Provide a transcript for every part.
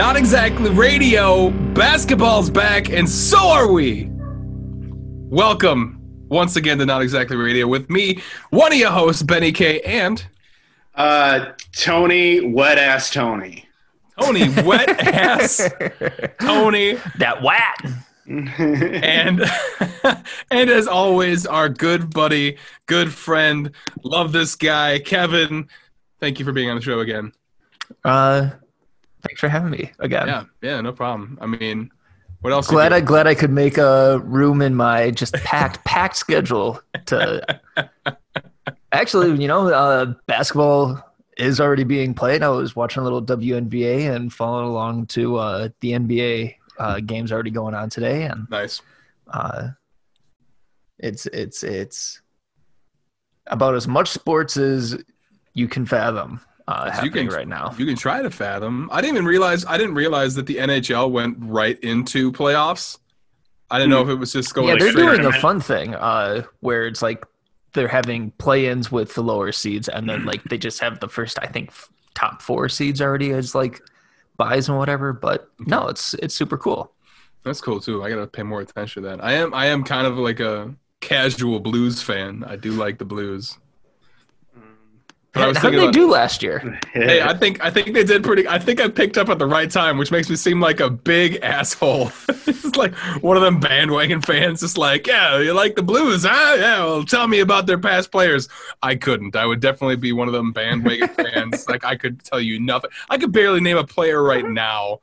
Not exactly radio. Basketball's back, and so are we. Welcome once again to Not Exactly Radio with me, one of your hosts, Benny K, and Uh, Tony, wet ass Tony. Tony, wet ass Tony, That wat. and and as always, our good buddy, good friend, love this guy, Kevin. Thank you for being on the show again. Uh, thanks for having me again. Yeah, yeah, no problem. I mean, what else? Glad? I glad I could make a room in my just packed packed schedule to. Actually, you know, uh, basketball is already being played. I was watching a little WNBA and following along to uh, the NBA uh, games already going on today, and nice. uh, it's it's it's about as much sports as you can fathom uh, you can right now. You can try to fathom. I didn't even realize. I didn't realize that the NHL went right into playoffs. I didn't know if it was just going. yeah, they're doing a fun thing uh, where it's like they're having play-ins with the lower seeds, and then like they just have the first, I think, f- top four seeds already as like buys and whatever. But no, it's it's super cool. That's cool too. I gotta pay more attention to that. I am. I am kind of like a casual blues fan. I do like the blues. But How did they about- do last year? Hey, I think I think they did pretty. I think I picked up at the right time, which makes me seem like a big asshole. it's like one of them bandwagon fans, just like, yeah, you like the Blues, huh? Yeah, well, tell me about their past players. I couldn't. I would definitely be one of them bandwagon fans. Like I could tell you nothing. I could barely name a player right uh-huh. now.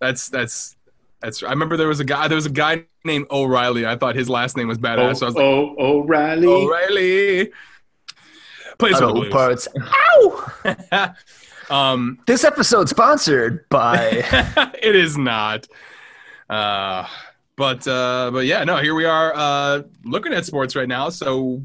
That's that's that's. I remember there was a guy. There was a guy named O'Reilly. I thought his last name was badass. oh, so I was like, oh, O'Reilly. O'Reilly. Plays for the Auto Blues. parts. Ow! um, This episode sponsored by. it is not. Uh, but uh, but yeah, no. Here we are uh, looking at sports right now. So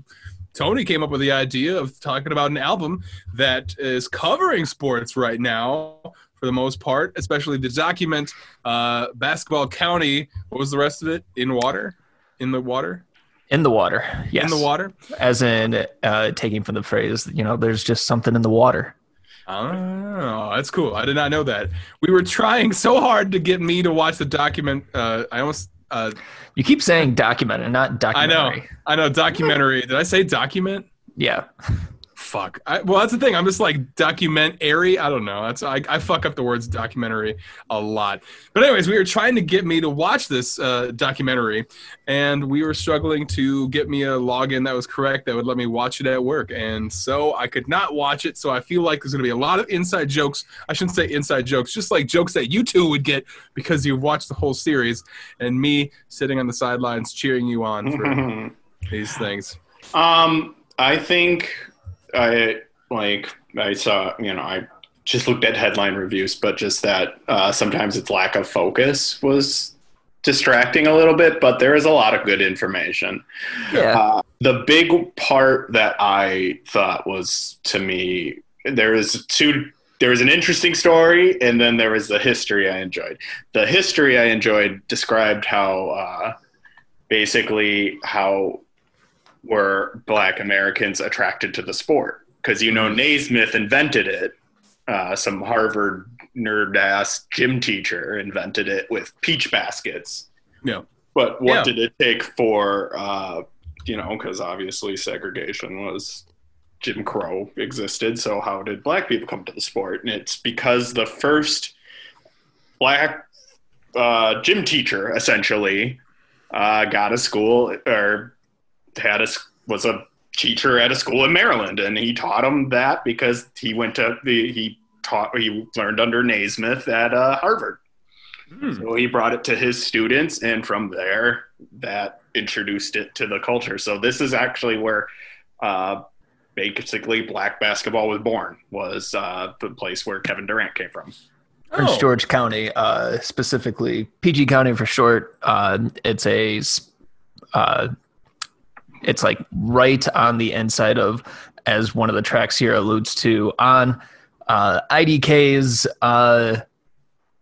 Tony came up with the idea of talking about an album that is covering sports right now for the most part, especially to document uh, basketball county. What was the rest of it? In water, in the water, in the water. Yes. in the water. As in uh, taking from the phrase, you know, there's just something in the water. Oh, that's cool. I did not know that. We were trying so hard to get me to watch the document. Uh, I almost. Uh, You keep saying document and not documentary. I know. I know. Documentary. Did I say document? Yeah. Fuck. I, well, that's the thing. I'm just like documentary. I don't know. That's I, I fuck up the words documentary a lot. But anyways, we were trying to get me to watch this uh, documentary, and we were struggling to get me a login that was correct that would let me watch it at work. And so I could not watch it. So I feel like there's going to be a lot of inside jokes. I shouldn't say inside jokes, just like jokes that you two would get because you've watched the whole series, and me sitting on the sidelines cheering you on for these things. um, I think I like I saw. You know, I just looked at headline reviews, but just that uh, sometimes its lack of focus was distracting a little bit. But there is a lot of good information. Yeah. Uh, the big part that I thought was to me, there was two. There was an interesting story, and then there was the history I enjoyed. The history I enjoyed described how uh, basically how were Black Americans attracted to the sport because you know Naismith invented it. Uh, some Harvard nerd ass gym teacher invented it with peach baskets. Yeah. But what Yeah. did it take for, uh, you know, because obviously segregation was Jim Crow existed. So how did black people come to the sport? And it's because the first black uh, gym teacher essentially uh, got a school or had a was a teacher at a school in Maryland, and he taught him that because he went to the he taught he learned under Naismith at uh, Harvard. Hmm. So he brought it to his students, and from there, that introduced it to the culture. So this is actually where uh, basically black basketball was born. Was uh, the place where Kevin Durant came from. Prince Oh. George County, uh, specifically PG County for short. Uh, it's a uh, it's like right on the inside of, as one of the tracks here alludes to, on uh, IDK's. Uh,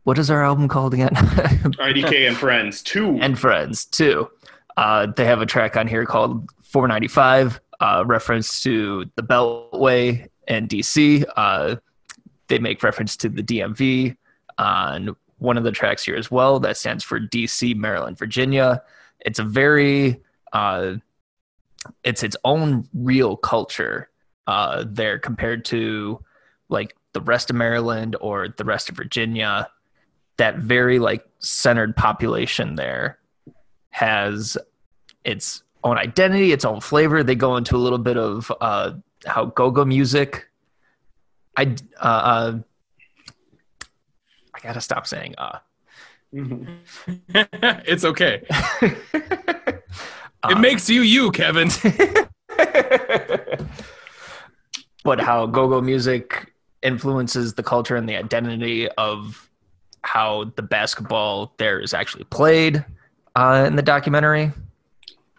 what is our album called again? IDK and Friends two. and Friends too. Uh, they have a track on here called 495, uh, reference to the Beltway and DC. Uh, they make reference to the DMV. on one of the tracks here as well. That stands for DC, Maryland, Virginia. It's a very, uh, it's its own real culture uh, there compared to like the rest of Maryland or the rest of Virginia. That very like centered population there has its own identity, its own flavor. They go into a little bit of uh, how go-go music. I uh, uh, I gotta stop saying uh. it's okay. it makes you you, Kevin. but how go-go music influences the culture and the identity of how the basketball there is actually played uh, in the documentary.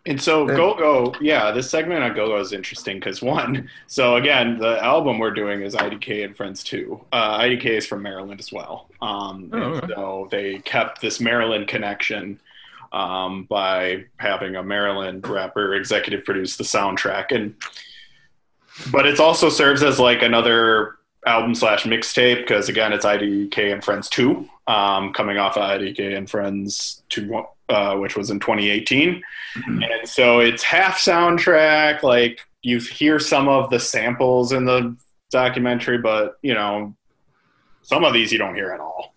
And so Go Go, yeah, this segment on Go Go is interesting because one, so again, the album we're doing is IDK and Friends too. Uh, IDK is from Maryland as well, um, Oh, and okay. so they kept this Maryland connection um, by having a Maryland rapper executive produce the soundtrack, and but it also serves as like another album slash mixtape because again, it's IDK and Friends two, um, coming off of IDK and Friends two, uh, which was in 2018. And so it's half soundtrack. Like you hear some of the samples in the documentary, but you know, some of these you don't hear at all.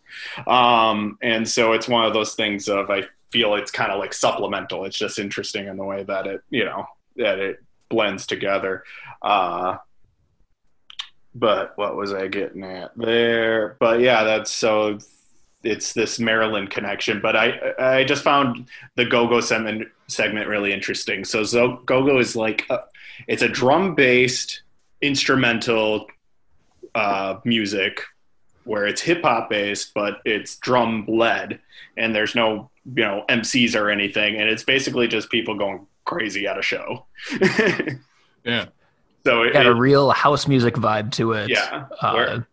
Um, and so it's one of those things of I feel it's kind of like supplemental. It's just interesting in the way that it, you know, that it blends together. Uh, but what was I getting at there? But yeah, that's so it's this Maryland connection. But I I just found the Go Go segment segment really interesting. So Go Go is like a, it's a drum based instrumental uh, music where it's hip hop based, but it's drum led, and there's no you know MCs or anything, and it's basically just people going crazy at a show. yeah. So it, Got a it- real house music vibe to it. yeah, Uh, where,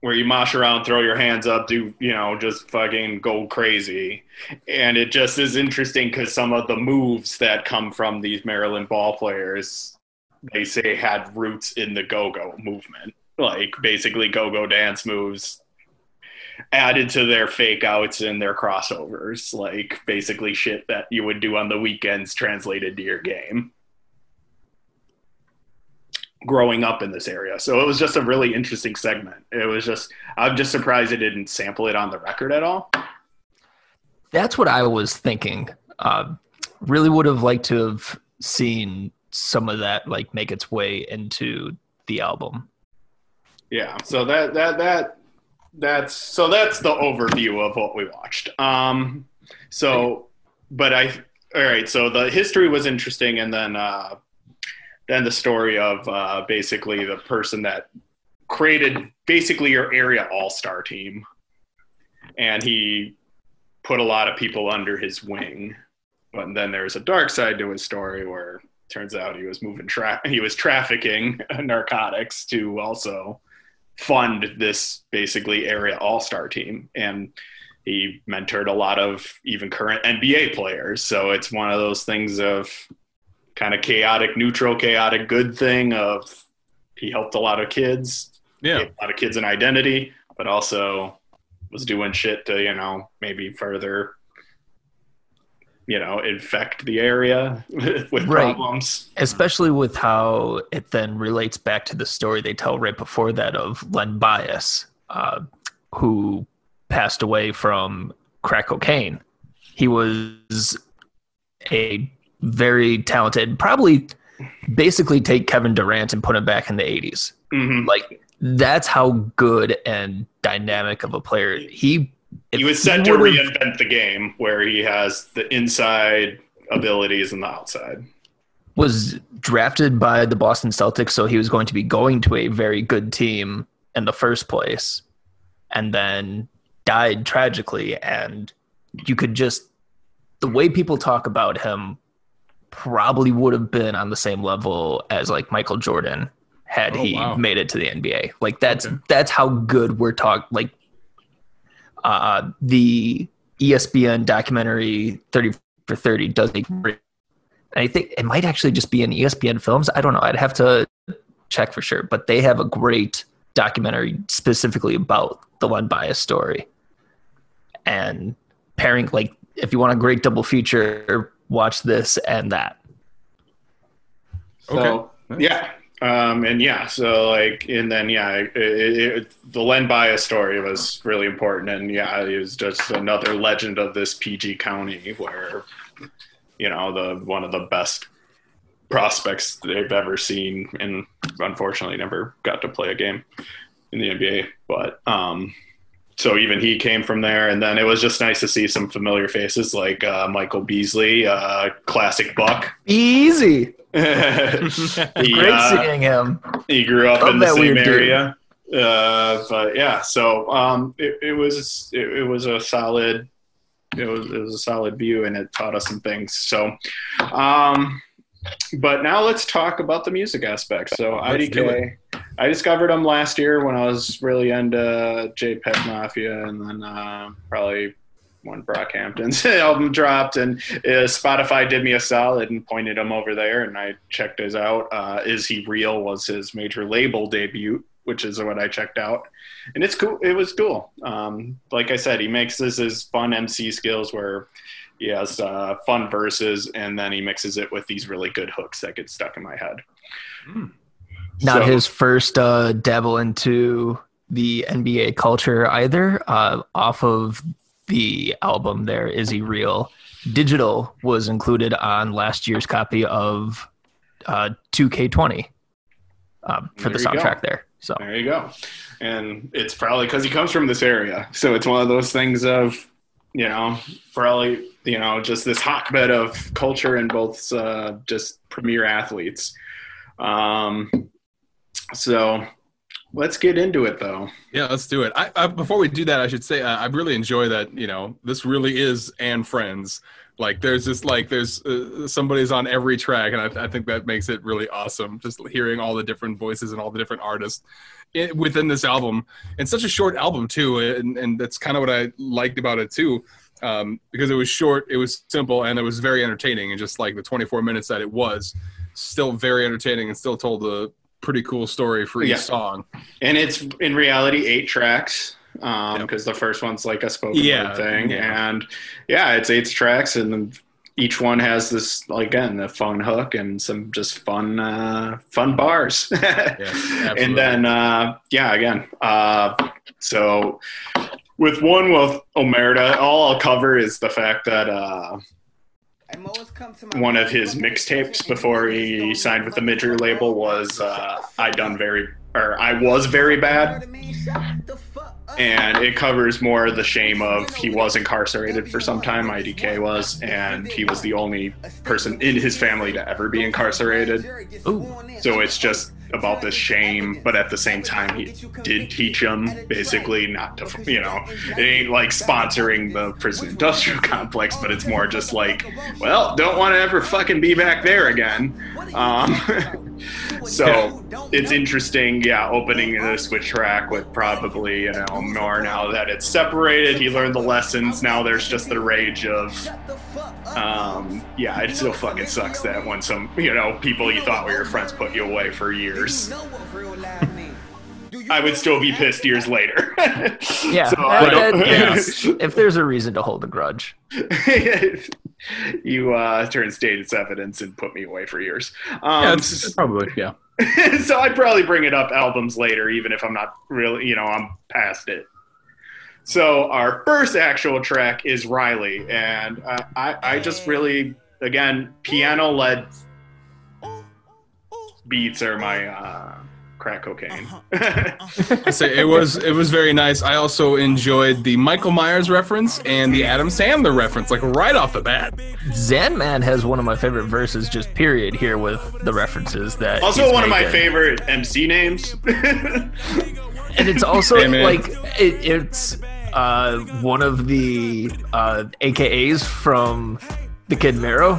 where you mosh around, throw your hands up, do you know, just fucking go crazy, and it just is interesting because some of the moves that come from these Maryland ball players, they say had roots in the go-go movement, like basically go-go dance moves added to their fake outs and their crossovers, like basically shit that you would do on the weekends translated to your game growing up in this area. So it was just a really interesting segment. It was just I'm just surprised it didn't sample it on the record at all. That's what I was thinking. Uh, really would have liked to have seen some of that like make its way into the album. Yeah. So that that that that's so that's the overview of what we watched. Um so but I all right, so the history was interesting and then uh then the story of uh basically the person that created basically your area all-star team and he put a lot of people under his wing. But then there's a dark side to his story where turns out he was moving tra- he was trafficking narcotics to also fund this basically area all-star team and he mentored a lot of even current NBA players so it's one of those things of kind of chaotic neutral chaotic good thing of he helped a lot of kids Yeah. a lot of kids an identity but also was doing shit to you know maybe further you know infect the area with Right. problems especially with how it then relates back to the story they tell right before that of Len Bias, uh, who passed away from crack cocaine. He was a very talented, probably basically take Kevin Durant and put him back in the 80s. Mhm. Like, that's how good and dynamic of a player he he was set to reinvent the game where he has the inside abilities and the outside. was drafted by the Boston Celtics, so he was going to be going to a very good team in the first place, and then died tragically. And you could just the way people talk about him probably would have been on the same level as like Michael Jordan had Oh, he wow. made it to the NBA. Like that's Okay. that's how good we're talking. Like uh, the ESPN documentary Thirty for Thirty does a great I think it might actually just be in ESPN films. I don't know. I'd have to check for sure. But they have a great documentary specifically about the Len Bias story. And pairing, like, if you want a great double feature, watch this and that. So, Okay. yeah. Um, and yeah, so like, and then yeah, it, it, the Len Bias story was really important, and yeah, it was just another legend of this PG County where, you know, the one of the best prospects they've ever seen, and unfortunately never got to play a game in the NBA. But um, so even he came from there, and then it was just nice to see some familiar faces like uh, Michael Beasley, uh, classic Buck. Easy. he, Great uh, seeing him. he grew up Love in the that same area. Uh, but yeah, so um, it, it was it, it was a solid it was it was a solid view, and it taught us some things. So, um, but now let's talk about the music aspect. So Let's do IDK, I discovered them last year when I was really into JPEG Mafia, and then uh, probably when Brockhampton's album dropped, and uh, Spotify did me a solid and pointed him over there, and I checked his out. Uh, Is He Real was his major label debut, which is what I checked out, and it's cool. It was cool. Um, like I said, he mixes his fun MC skills where he has uh, fun verses, and then he mixes it with these really good hooks that get stuck in my head. Not So- his first uh, dabble into the NBA culture either. Uh, off of the album, there is he real. Digital was included on last year's copy of uh, 2K20 um, for the you go. soundtrack there. So There you go. And it's probably because he comes from this area. So it's one of those things of, you know, probably, you know, just this hotbed of culture and both uh, just premier athletes. Um, so let's get into it, though. Yeah, let's do it. I, I, before we do that, I should say uh, I really enjoy that. You know, this really is and friends. Like, there's just like there's uh, somebody's on every track, and I, I think that makes it really awesome. Just hearing all the different voices and all the different artists in, within this album, and such a short album too, and, and that's kind of what I liked about it too. Um, because it was short, it was simple, and it was very entertaining. And just like the 24 minutes that it was, still very entertaining, and still told a pretty cool story for each Yeah. song. And it's in reality eight tracks because Yep. the first one's like a spoken Yeah, word thing. yeah. And yeah, it's eight tracks, and each one has this, again, a fun hook and some just fun, uh, fun bars. and then, uh, yeah, again, uh, so with one with Omerta, all I'll cover is the fact that uh, one of his mixtapes before he signed with the major label was uh, I Done Very, or I Was Very Bad. And it covers more the shame of he was incarcerated for some time, IDK was, and he was the only person in his family to ever be incarcerated. Ooh. So it's just about the shame, but at the same time, he did teach him basically not to, you know, it ain't like sponsoring the prison industrial complex, but it's more just like, well, don't want to ever fucking be back there again. Um, so it's interesting, yeah, opening this with track with probably, you know, more now that it's separated. He learned the lessons. Now there's just the rage of, um, yeah, it still fucking sucks that when some, you know, people you thought were your friends put you away for years. I would still be pissed years later. Yeah, So, that- I don't- that- yes. if there's a reason to hold a grudge. you uh, turn state's evidence and put me away for years. Yeah, Um, it's, it's probably yeah. so I'd probably bring it up albums later, even if I'm not really, you know, I'm past it. So our first actual track is Riley, and uh, I, I just really, again, piano led beats are my uh, crack cocaine. I say it was it was very nice. I also enjoyed the Michael Myers reference and the Adam Sandler reference, like right off the bat. Zen Man has one of my favorite verses, just period, here with the references that. also, he's one of my favorite MC names. and it's also Hey, like it, it's uh, one of the uh, AKAs from the Kid Mero.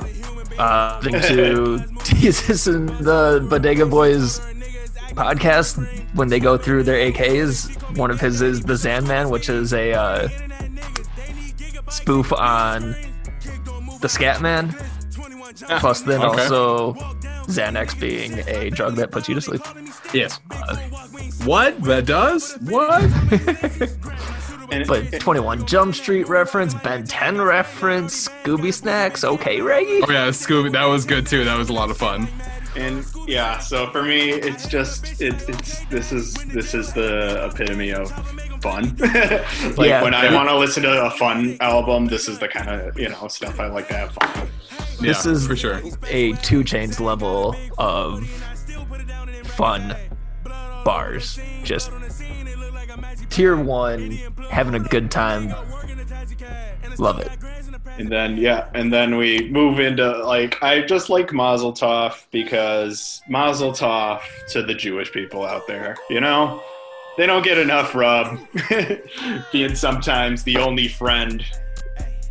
Uh, to Jesus and the Bodega Boys podcast when they go through their AKs. One of his is the Zanman, which is a uh, spoof on the Scatman. Plus, then Okay. also Xanax being a drug that puts you to sleep. Yes. What? That does? What? And, But 21 Jump Street reference, Ben 10 reference, Scooby Snacks. Okay, Reggie. Oh yeah, Scooby. That was good too. That was a lot of fun. and yeah, so for me, it's just it, it's this is this is the epitome of fun. like Yeah. when I want to listen to a fun album, this is the kind of you know stuff I like to have fun with. This yeah, is- for sure. A 2 Chainz level of fun bars. Just tier one, having a good time. Love it. And then yeah, and then we move into like I just like Mazel Tov because Mazel Tov to the Jewish people out there, you know, they don't get enough rub, being sometimes the only friend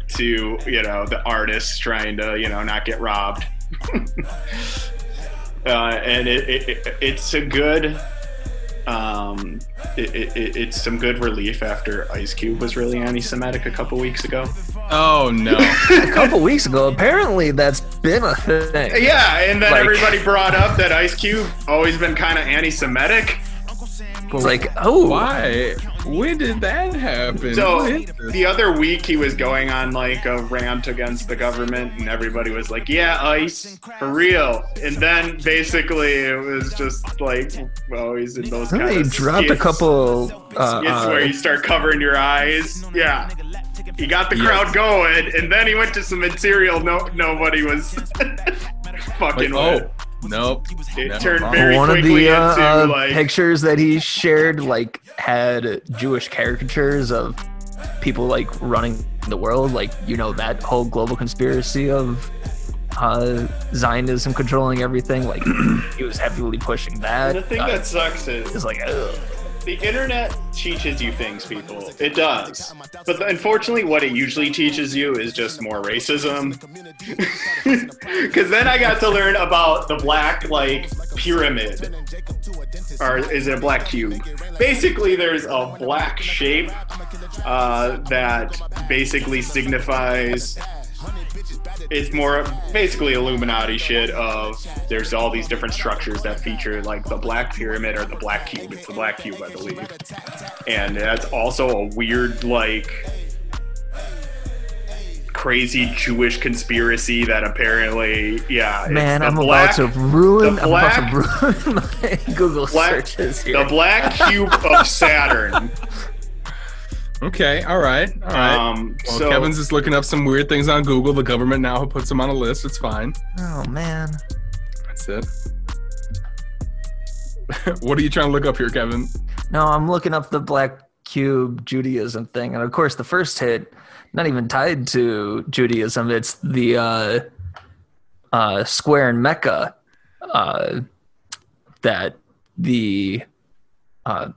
to you know the artists trying to you know not get robbed. uh, and it, it, it it's a good. Um, it, it, it- it's some good relief after Ice Cube was really anti-Semitic a couple weeks ago. Oh no. A couple weeks ago, apparently that's been a thing. Yeah, and then Like- everybody brought up that Ice Cube always been kind of anti-Semitic. It's like, oh, Why? When did that happen? So What is this? the other week he was going on like a rant against the government, and everybody was like, "Yeah, Ice, for real." And then basically it was just like, well, he's in those kind they of dropped a couple. Uh, skits where uh, you start covering your eyes. Yeah. He got the Yes. crowd going, and then he went to some material no nobody was fucking Like, with. oh, nope. It turned mind. very one of the uh, into uh, like pictures that he shared like had Jewish caricatures of people like running the world, like you know that whole global conspiracy of uh, Zionism controlling everything. Like he was heavily pushing that. And The thing Uh, that sucks is it's like, ugh. The internet teaches you things, people. It does. But unfortunately, what it usually teaches you is just more racism. Because then I got to learn about the black, like, pyramid. Or is it a black cube? Basically, there's a black shape uh, that basically signifies it's more basically Illuminati shit of there's all these different structures that feature like the black pyramid or the black cube. It's the black cube, I believe. And that's also a weird like crazy Jewish conspiracy that apparently yeah. man, I'm black- about to ruin. the I'm about to ruin my Google black- searches here. the black cube of Saturn. Okay, all right, all right. Um well, so Kevin's just looking up some weird things on Google. The government now puts them on a list. It's fine. oh man. That's it. what are you trying to look up here, Kevin? No, I'm looking up the Black Cube Judaism thing, and of course, the first hit, not even tied to Judaism. It's the uh, uh, square in Mecca uh, that the uh,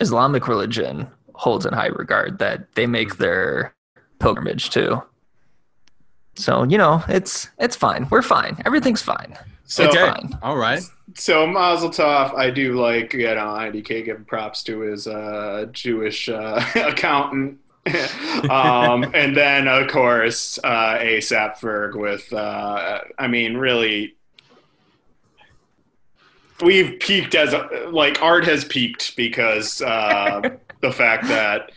Islamic religion holds in high regard. That they make their pilgrimage to. So you know, it's it's fine. We're fine. Everything's fine. so It's okay, fine. all right. So Mazel Tov, I do like you know IDK giving props to his uh, Jewish uh, accountant, um, and then of course uh, ASAP Ferg with uh, I mean really. We've peaked as a, like art has peaked because uh, the fact that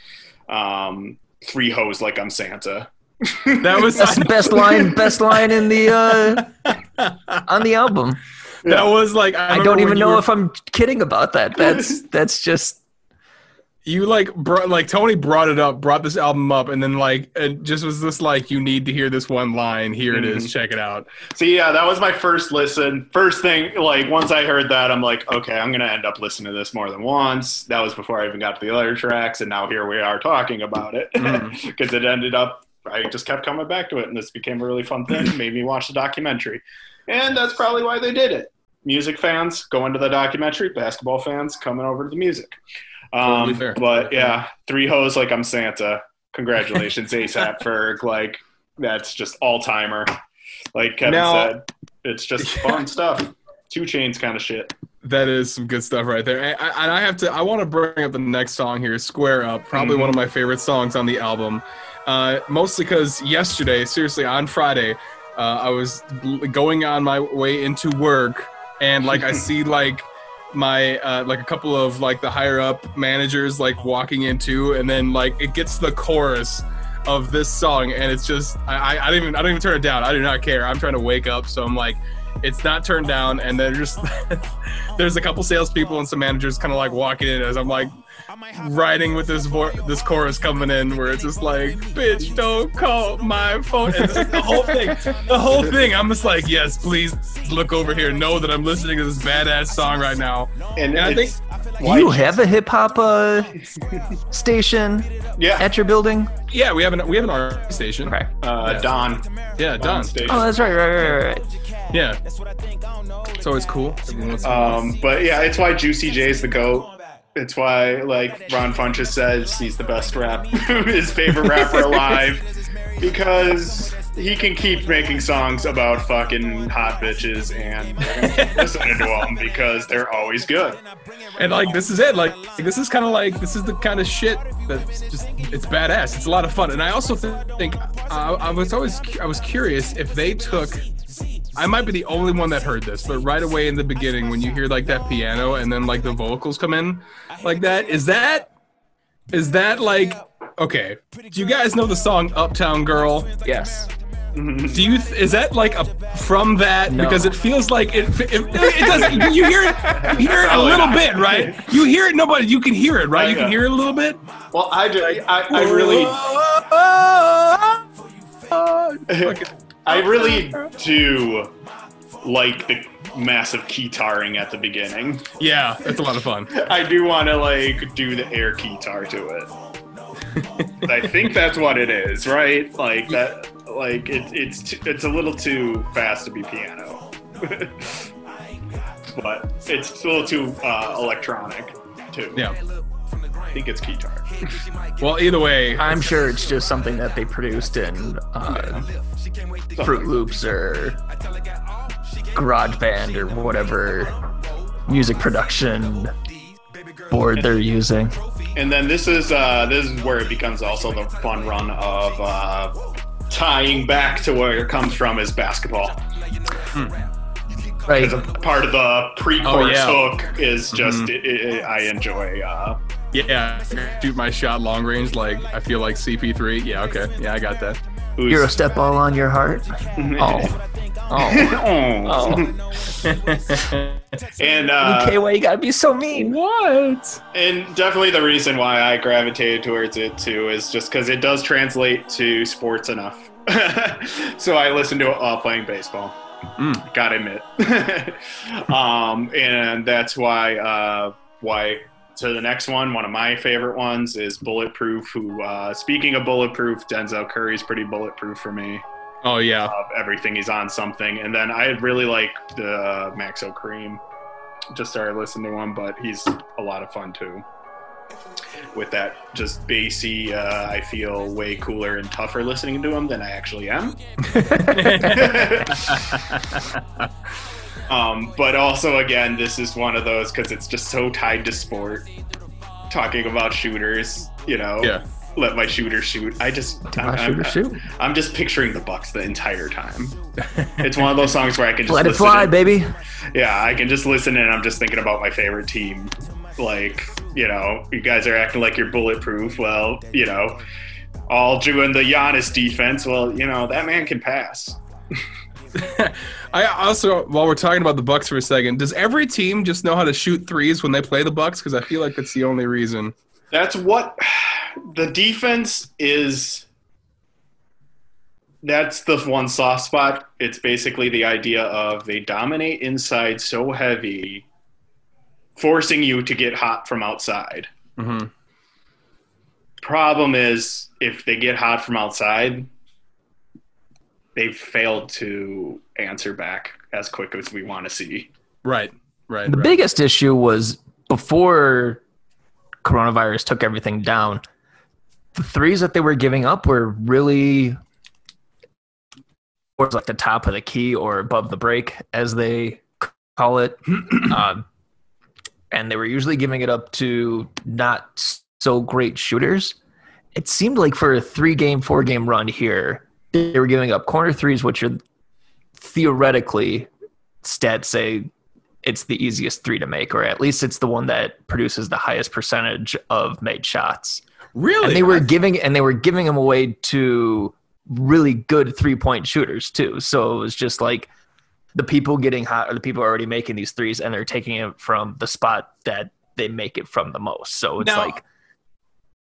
um, three hoes like I'm Santa. That was the best line, best line in the uh, on the album. that was like I, I don't even know were- if I'm kidding about that. That's that's just you like brought like Tony brought it up, brought this album up, and then like it just was this like you need to hear this one line. Here it is. Mhm. Check it out. So yeah, that was my first listen. First thing, like once I heard that, I'm like, okay, I'm gonna end up listening to this more than once. That was before I even got to the other tracks, and now here we are talking about it because it ended up. I just kept coming back to it, and this became a really fun thing. Made me watch the documentary, and that's probably why they did it. Music fans going to the documentary, basketball fans coming over to the music. Totally Um, fair. but yeah, three hoes like I'm Santa. Congratulations, ASAP Ferg. Like that's just all timer. Like Kevin Now- said, it's just fun stuff. 2 Chainz kind of shit. That is some good stuff right there. And I, and I have to. I want to bring up the next song here, "Square Up." Probably Mhm. one of my favorite songs on the album. Uh, mostly because yesterday, seriously, on Friday, uh, I was going on my way into work, and like I see like my uh, like a couple of like the higher up managers like walking into, and then like it gets the chorus of this song, and it's just I, I, I don't even I don't even turn it down. I do not care. I'm trying to wake up, so I'm like. It's not turned down, and they're just there's a couple salespeople and some managers kind of like walking in as I'm like riding with this vo- this chorus coming in where it's just like bitch don't call my phone and like the whole thing the whole thing i'm just like yes please look over here know that i'm listening to this badass song right now And, and i think it's- Do you have a hip hop uh, station yeah, at your building? yeah we have an we have an r station Okay. uh, yeah. Don. yeah done Station. Oh, that's right, right, right, right. yeah it's always cool Every once in a Uh, while. Um, but yeah, it's why Juicy J is the goat. It's why, like Ron Funches says, he's the best rap, his favorite rapper alive, because he can keep making songs about fucking hot bitches and listening to them because they're always good. and like this is it like this is kind of like this is the kind of shit that's just it's badass it's a lot of fun and i also think i was always i was curious if they took i might be the only one that heard this but right away in the beginning when you hear like that piano and then like the vocals come in like that is that is that like okay. Do you guys know the song uptown girl? Yes. do you th- is that like a from that? No. because it feels like it it, it does you hear it you hear it a little not. bit right? You hear it nobody you can hear it right? You can hear it a little bit? Well, I, do, I, I really, I really do like the massive keytarring at the beginning. yeah it's a lot of fun I do want to like do the air guitar to it. I think that's what it is, right? Like that. Like it, it's t- it's a little too fast to be piano, but it's a little too uh, electronic too. yeah I think it's guitar. well either way I'm sure it's just something that they produced in uh, Fruit Loops or GarageBand or whatever music production board they're using. And then this is uh, this is where it becomes also the fun run of uh, tying back to where it comes from is basketball. Right. As a part of the pre-chorus Oh, yeah. hook is just i i I enjoy. Uh, yeah shoot my shot long range like i feel like cp3 yeah okay yeah i got that who's- Euro step all on your heart. Oh. Oh. Oh. and uh, okay, why you gotta be so mean? what and definitely the reason why I gravitated towards it too is just because it does translate to sports enough. so I listen to it while playing baseball. Mm. Gotta admit. um, and that's why uh, why. So the next one, one of my favorite ones, is Bulletproof. Who, uh, speaking of Bulletproof, Denzel Curry's pretty bulletproof for me. oh yeah Of everything, he's on something. And then I really like the uh, Maxo Kream. Just started listening to him, but he's a lot of fun too. With that just bassy, uh, I feel way cooler and tougher listening to him than I actually am. Um, but also, again, this is one of those because it's just so tied to sport. Talking about shooters, you know, yeah let my shooter shoot. I just, My I'm, shooter I'm, shoot. I'm just picturing the Bucks the entire time. It's one of those songs where I can just Let it fly, and- baby. Yeah, I can just listen and I'm just thinking about my favorite team. Like, you know, you guys are acting like you're bulletproof. Well, you know, all doing the Giannis defense. Well, you know, that man can pass. I also, while we're talking about the Bucks for a second, does every team just know how to shoot threes when they play the Bucks? Because I feel like that's the only reason. That's what the defense is. That's the one soft spot. It's basically the idea of they dominate inside so heavy, forcing you to get hot from outside. hmm Problem is, if they get hot from outside, they've failed to answer back as quick as we want to see. Right, right. The right. biggest issue was before coronavirus took everything down. The threes that they were giving up were really towards like the top of the key or above the break, as they call it. um, and they were usually giving it up to not so great shooters. It seemed like for a three game, four game run here, they were giving up corner threes, which are theoretically stats say it's the easiest three to make, or at least it's the one that produces the highest percentage of made shots. Really? And they were giving and they were giving them away to really good three point shooters too. So it was just like the people getting hot are the people already making these threes and they're taking it from the spot that they make it from the most. So it's Now, like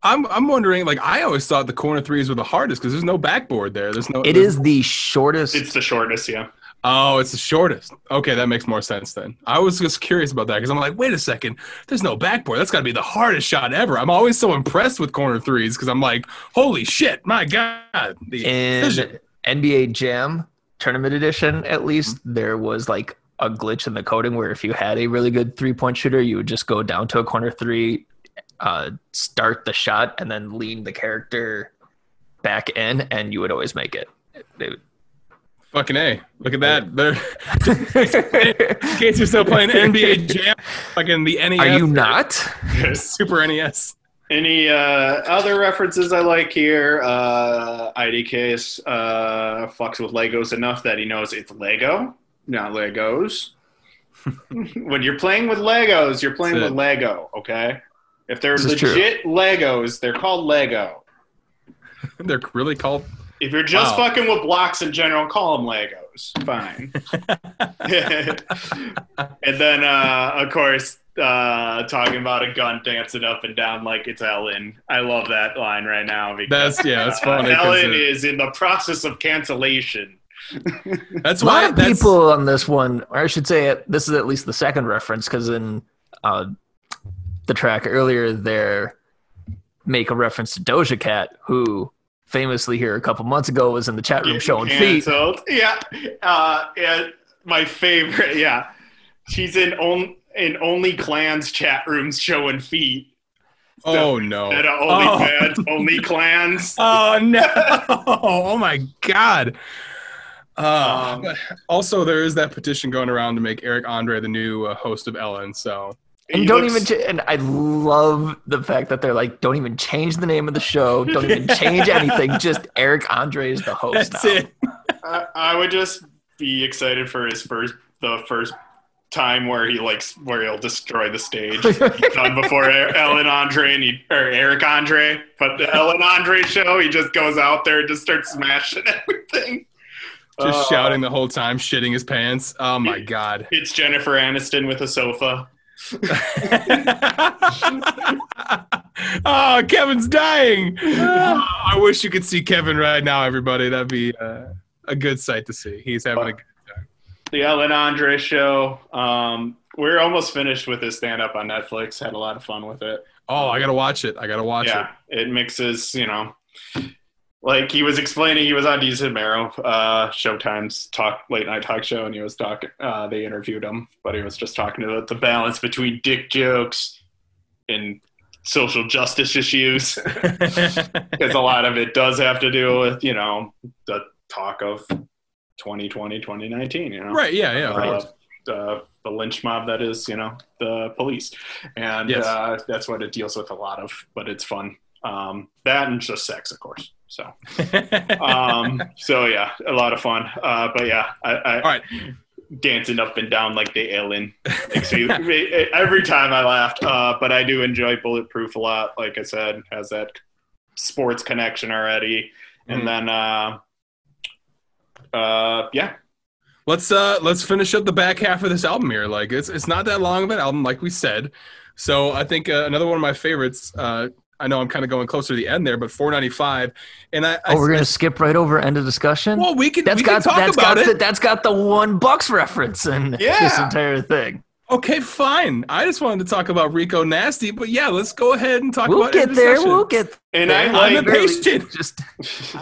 I'm I'm wondering. Like I always thought the corner threes were the hardest because there's no backboard there. There's no. it there's- is the shortest It's the shortest, yeah. Oh, it's the shortest. Okay, that makes more sense then. I was just curious about that because I'm like, wait a second, there's no backboard. That's got to be the hardest shot ever. I'm always so impressed with corner threes because I'm like, holy shit, my god. The in vision. NBA Jam tournament edition, at least, Mm-hmm. there was like a glitch in the coding where if you had a really good three point shooter, you would just go down to a corner three, uh, start the shot, and then lean the character back in, and you would always make it. It- Fucking a. Look at that. They're, in case you're still playing NBA Jam, fucking the NES. Are you not? Super NES. Any uh, other references I like here? Uh, IDK uh, fucks with Legos enough that he knows it's Lego, not Legos. when you're playing with Legos, you're playing That's with Lego, okay? If they're This true. legit Legos, they're called Lego. They're really called. If you're just Wow. fucking with blocks in general, call them Legos. Fine. and then, uh, of course, uh, talking about a gun dancing up and down like it's Ellen. I love that line right now because That's yeah, that's funny. 'cause Ellen it- is in the process of cancellation. that's A why lot of that's, people on this one, or I should say, it, this is at least the second reference because in uh, the track earlier, there make a reference to Doja Cat, who famously here a couple months ago was in the chat room Getting showing feet. canceled. Yeah, uh, and my favorite. Yeah, she's in on in only clans chat rooms showing feet. Oh no. At Oh. OnlyFans, only clans. Oh no! Oh my god! Uh, Um, also, there is that petition going around to make Eric Andre the new uh, host of Ellen. So And He don't looks- even, ch- and I love the fact that they're like, don't even change the name of the show, don't even change anything. Just Eric Andre is the host that's now. it. I, I would just be excited for his first the first time where he likes where he'll destroy the stage. He's done before Ellen Andre and he, or Eric Andre, but the Ellen Andre show, he just goes out there and just starts smashing everything. Just Uh, shouting the whole time, shitting his pants. Oh my god! It's Jennifer Aniston with a sofa. oh, Kevin's dying. Oh, I wish you could see Kevin right now, everybody. That'd be uh, a good sight to see. He's having a good time. The Ellen Andre show. Um, we're almost finished with his stand up on Netflix. Had a lot of fun with it. Oh, I gotta watch it. I gotta watch it. yeah, it mixes, you know, like he was explaining, he was on Desus and Mero, uh, Showtime's talk late night talk show, and he was talking. Uh, they interviewed him, but he was just talking about the balance between dick jokes and social justice issues, because a lot of it does have to do with, you know, the talk of 2020, 2019. You know, right? Yeah, yeah. Uh, the, the lynch mob that is, you know, the police. And Yes. uh, that's what it deals with a lot of, but it's fun. Um, that and just sex, of course. So, um, so yeah, a lot of fun. Uh, but yeah, I, I All right. dancing up and down like the alien. Every time I laughed, uh, but I do enjoy Bulletproof a lot. Like I said, has that sports connection already. And Mhm. then, uh, uh, yeah, let's uh let's finish up the back half of this album here like it's it's not that long of an album like we said so i think uh, another one of my favorites uh i know i'm kind of going closer to the end there but 495 and i, I Oh, we're gonna skip right over end of discussion. well we can that's we can got talk that's about got it the, that's got the one bucks reference in this entire thing. okay fine i just wanted to talk about rico nasty but yeah let's go ahead and talk We'll about get End of there. We'll get and I like I'm impatient just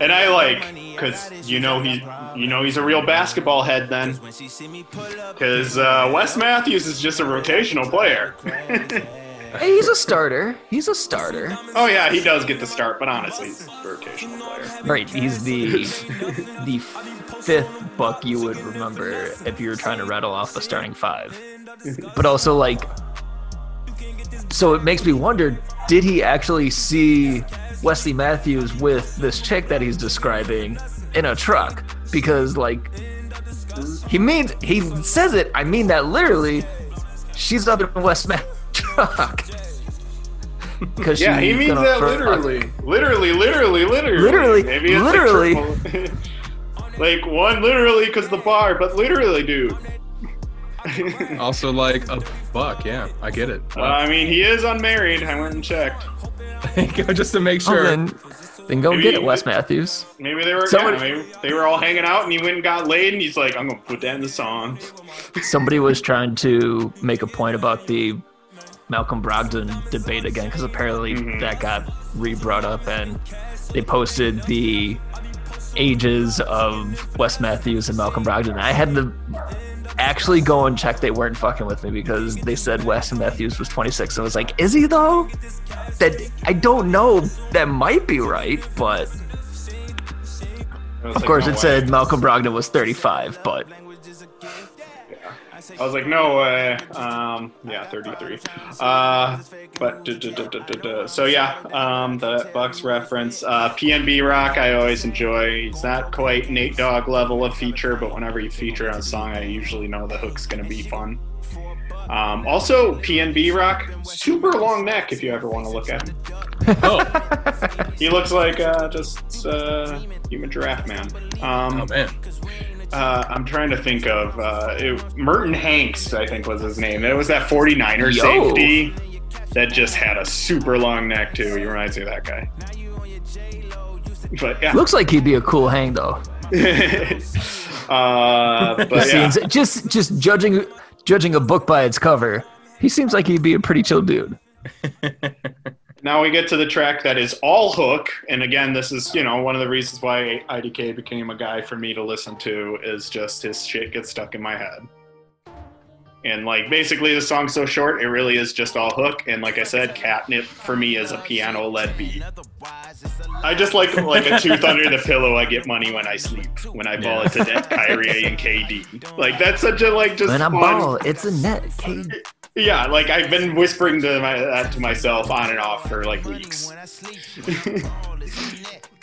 And I like because you know he's you know he's a real basketball head then because uh, Wes Matthews is just a rotational player. Hey, he's a starter. He's a starter. oh yeah, he does get the start, but honestly, he's a rotational player. Right. He's the the fifth buck you would remember if you were trying to rattle off the starting five. But also like so it makes me wonder, did he actually see Wesley Matthews with this chick that he's describing in a truck? Because like He means he says it. I mean that literally. She's up in West Mac truck. Because Yeah, he means that literally. Literally, literally, literally. Literally, Maybe it's literally. Like, like one literally because the bar, but literally, dude. Also, like a buck. Yeah, I get it. Well, I mean, he is unmarried. I went and checked. Just to make Oh, sure. then, then go Maybe- get it, Wes Matthews. Maybe they were. Somebody- yeah, maybe they were all hanging out, and he went and got laid, and he's like, "I'm gonna put that in the song." Somebody was trying to make a point about the Malcolm Brogdon debate again because apparently Mhm. that got re-brought up and they posted the ages of Wes Matthews and Malcolm Brogdon. I had to actually go and check they weren't fucking with me because they said Wes Matthews was 26. I was like, is he though? That I don't know. That might be right, but of like, course "No it way." said Malcolm Brogdon was 35. But I was like, no way. Um, yeah, 33. Uh, but duh, duh, duh, so yeah, um, the Bucks reference. Uh, PNB Rock, I always enjoy. It's not quite Nate Dogg level of feature, but whenever you feature on a song, I usually know the hook's gonna be fun. Um, also, PNB Rock, super long neck if you ever want to look at him. oh, He looks like uh, just uh, human giraffe man. Um, oh man. Uh, I'm trying to think of uh, it, Merton Hanks, I think was his name. It was that 49er Yo. safety that just had a super long neck too. He reminds me of that guy. But yeah, looks like he'd be a cool hang though. uh, but yeah. Seems just just judging judging a book by its cover, he seems like he'd be a pretty chill dude. now we get to the track that is all hook, and again, this is you know one of the reasons why IDK became a guy for me to listen to is just his shit gets stuck in my head. And like basically the song's so short, it really is just all hook. And like I said, catnip for me is a piano led beat. I just like like a tooth under the pillow. I get money when I sleep. When I ball Yeah. it to death, Kyrie and KD. Like that's such a like just When I fun. ball, it's a net. K- Yeah, like I've been whispering to my, that to myself on and off for like weeks.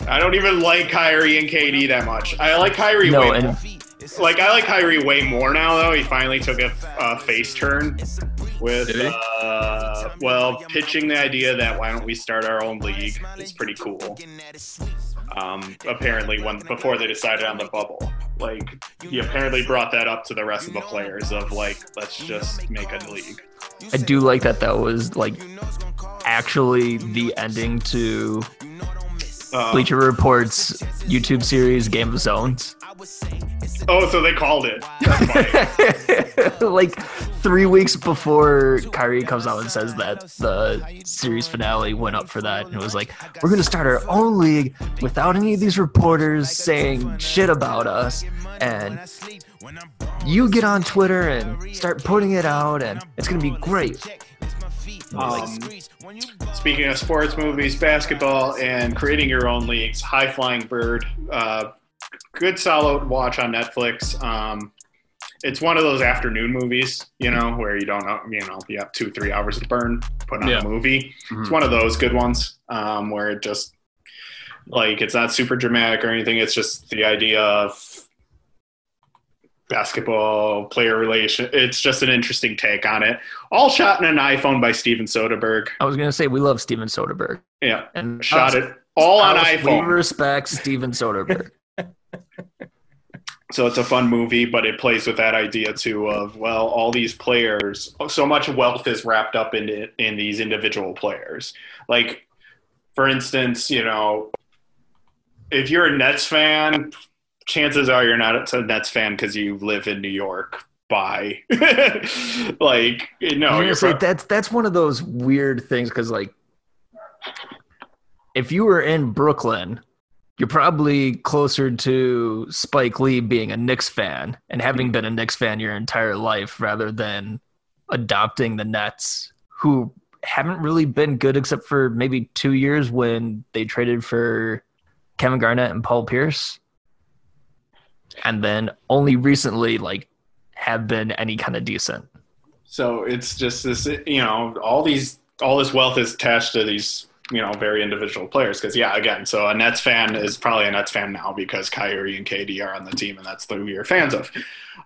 I don't even like Kyrie and KD that much. I like Kyrie No, way and more. Like I like Kyrie way more now though. He finally took a, a face turn with uh, well pitching the idea that why don't we start our own league? It's pretty cool. Um, apparently, when before they decided on the bubble, like he apparently brought that up to the rest of the players of like let's just make a league. I do like that that was like actually the ending to Uh, Bleacher Report's YouTube series Game of Zones. oh, so they called it. Like three weeks before Kyrie comes out and says that the series finale went up for that, and it was like, we're gonna start our own league without any of these reporters saying shit about us, and you get on Twitter and start putting it out, and it's gonna be great. Um, speaking of sports movies, basketball, and creating your own leagues, High Flying Bird, uh, good solid watch on Netflix. Um, it's one of those afternoon movies, you know, where you don't know, you know, you have two, three hours to burn, put on Yeah. a movie. It's Mhm. one of those good ones um, where it just, like, it's not super dramatic or anything. It's just the idea of basketball player relation. It's just an interesting take on it. All shot in an iPhone by Steven Soderbergh. I was gonna say we love Steven Soderbergh, Yeah, and shot us- it all on iPhone. We respect Steven Soderbergh. So it's a fun movie, but it plays with that idea too of well, all these players, so much wealth is wrapped up in it, in these individual players. Like, for instance, you know, if you're a Nets fan, chances are you're not a Nets fan because you live in New York. Bye. like, no, you're say pro- that's that's one of those weird things because like if you were in Brooklyn, you're probably closer to Spike Lee being a Knicks fan and having been a Knicks fan your entire life rather than adopting the Nets, who haven't really been good except for maybe two years when they traded for Kevin Garnett and Paul Pierce. And then only recently like have been any kind of decent. So it's just this, you know, all these, all this wealth is attached to these you know very individual players. Because yeah, again, so a Nets fan is probably a Nets fan now because Kyrie and KD are on the team, and that's who you're fans of.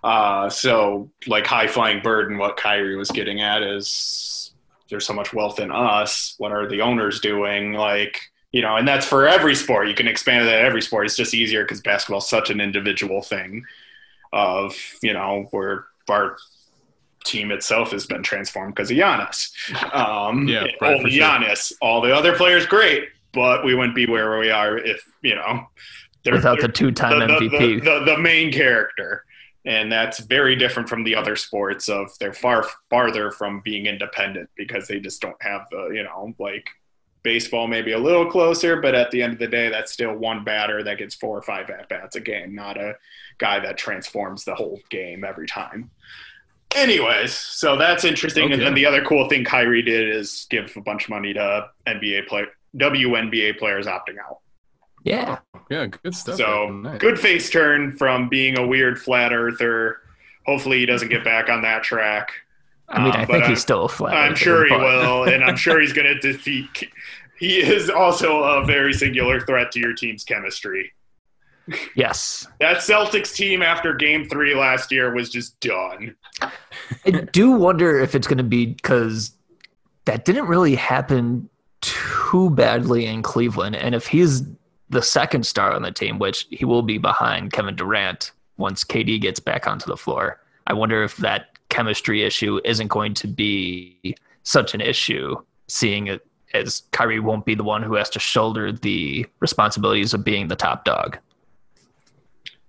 Uh, so like high flying bird, and what Kyrie was getting at is there's so much wealth in us. What are the owners doing? Like you know, and that's for every sport. You can expand that every sport. It's just easier because basketball's such an individual thing. Of you know, where our team itself has been transformed because of Giannis. Um, Yeah, right, only for sure. Giannis. All the other players, great, but we wouldn't be where we are if you know they're- Without the they're- two-time the, the- MVP. the, the, the main character. And that's very different from the other sports of they're far farther from being independent because they just don't have the, you know, like baseball maybe a little closer, but at the end of the day, that's still one batter that gets four or five at bats a game, not a guy that transforms the whole game every time. Anyways, so that's interesting. And then the other cool thing Kyrie did is give a bunch of money to NBA play WNBA players opting out. Yeah. Yeah, good stuff. So Nice. good face turn from being a weird flat earther. Hopefully he doesn't get back on that track. I mean, Uh, I but think I- he's still a flat. I'm sure he but- will, and I'm sure he's going to defeat. He is also a very singular threat to your team's chemistry. Yes. That Celtics team after Game Three last year was just done. I do wonder if it's going to be because that didn't really happen too badly in Cleveland. And if he's the second star on the team, which he will be behind Kevin Durant once KD gets back onto the floor, I wonder if that chemistry issue isn't going to be such an issue, seeing it as Kyrie won't be the one who has to shoulder the responsibilities of being the top dog.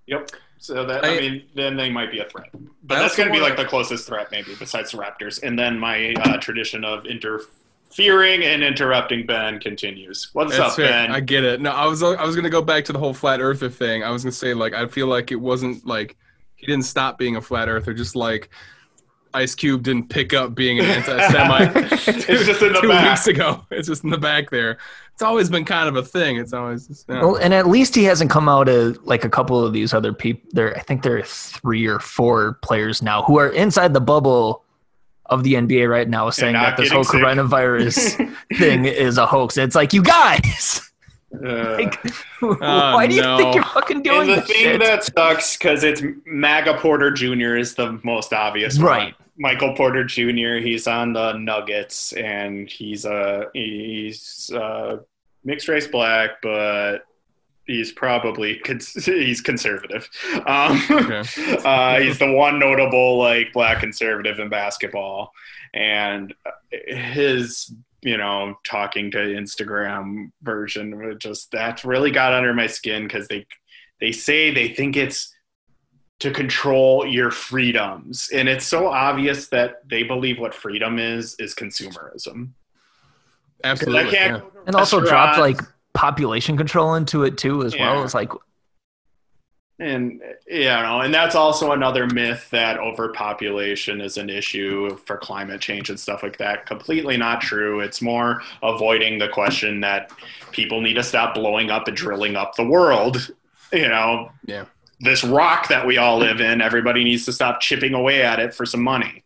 Yep. So that I, I- mean, then they might be a threat, but I that's going to be like the closest threat, maybe besides the Raptors. And then my uh, tradition of interfering and interrupting Ben continues. What's up, fair. Ben? I get it. No, I was I was gonna go back to the whole flat earther thing. I was gonna say like I feel like it wasn't like he didn't stop being a flat earther, just like Ice Cube didn't pick up being an anti-Semite. It's just in the two back. weeks ago. It's just in the back there. It's always been kind of a thing. It's always just, yeah. Well, and at least he hasn't come out of like a couple of these other people. There, I think there are three or four players now who are inside the bubble of the NBA right now, saying that this whole sick. coronavirus thing is a hoax. It's like you guys, Uh, like, why do you no. think you're fucking doing and the this thing shit? that sucks because it's MAGA Porter Jr. is the most obvious, one. Michael Porter Jr. He's on the Nuggets, and he's a he's uh, mixed race black, but he's probably cons- he's conservative. Um, Okay. uh, he's the one notable like black conservative in basketball, and his you know talking to Instagram version just that really got under my skin because they they say they think it's to control your freedoms and it's so obvious that they believe what freedom is is consumerism Absolutely. Yeah. and also dropped like population control into it too, as well. It's like and you know and that's also another myth that overpopulation is an issue for climate change and stuff like that completely not true it's more avoiding the question that people need to stop blowing up and drilling up the world you know Yeah. This rock that we all live in everybody needs to stop chipping away at it for some money.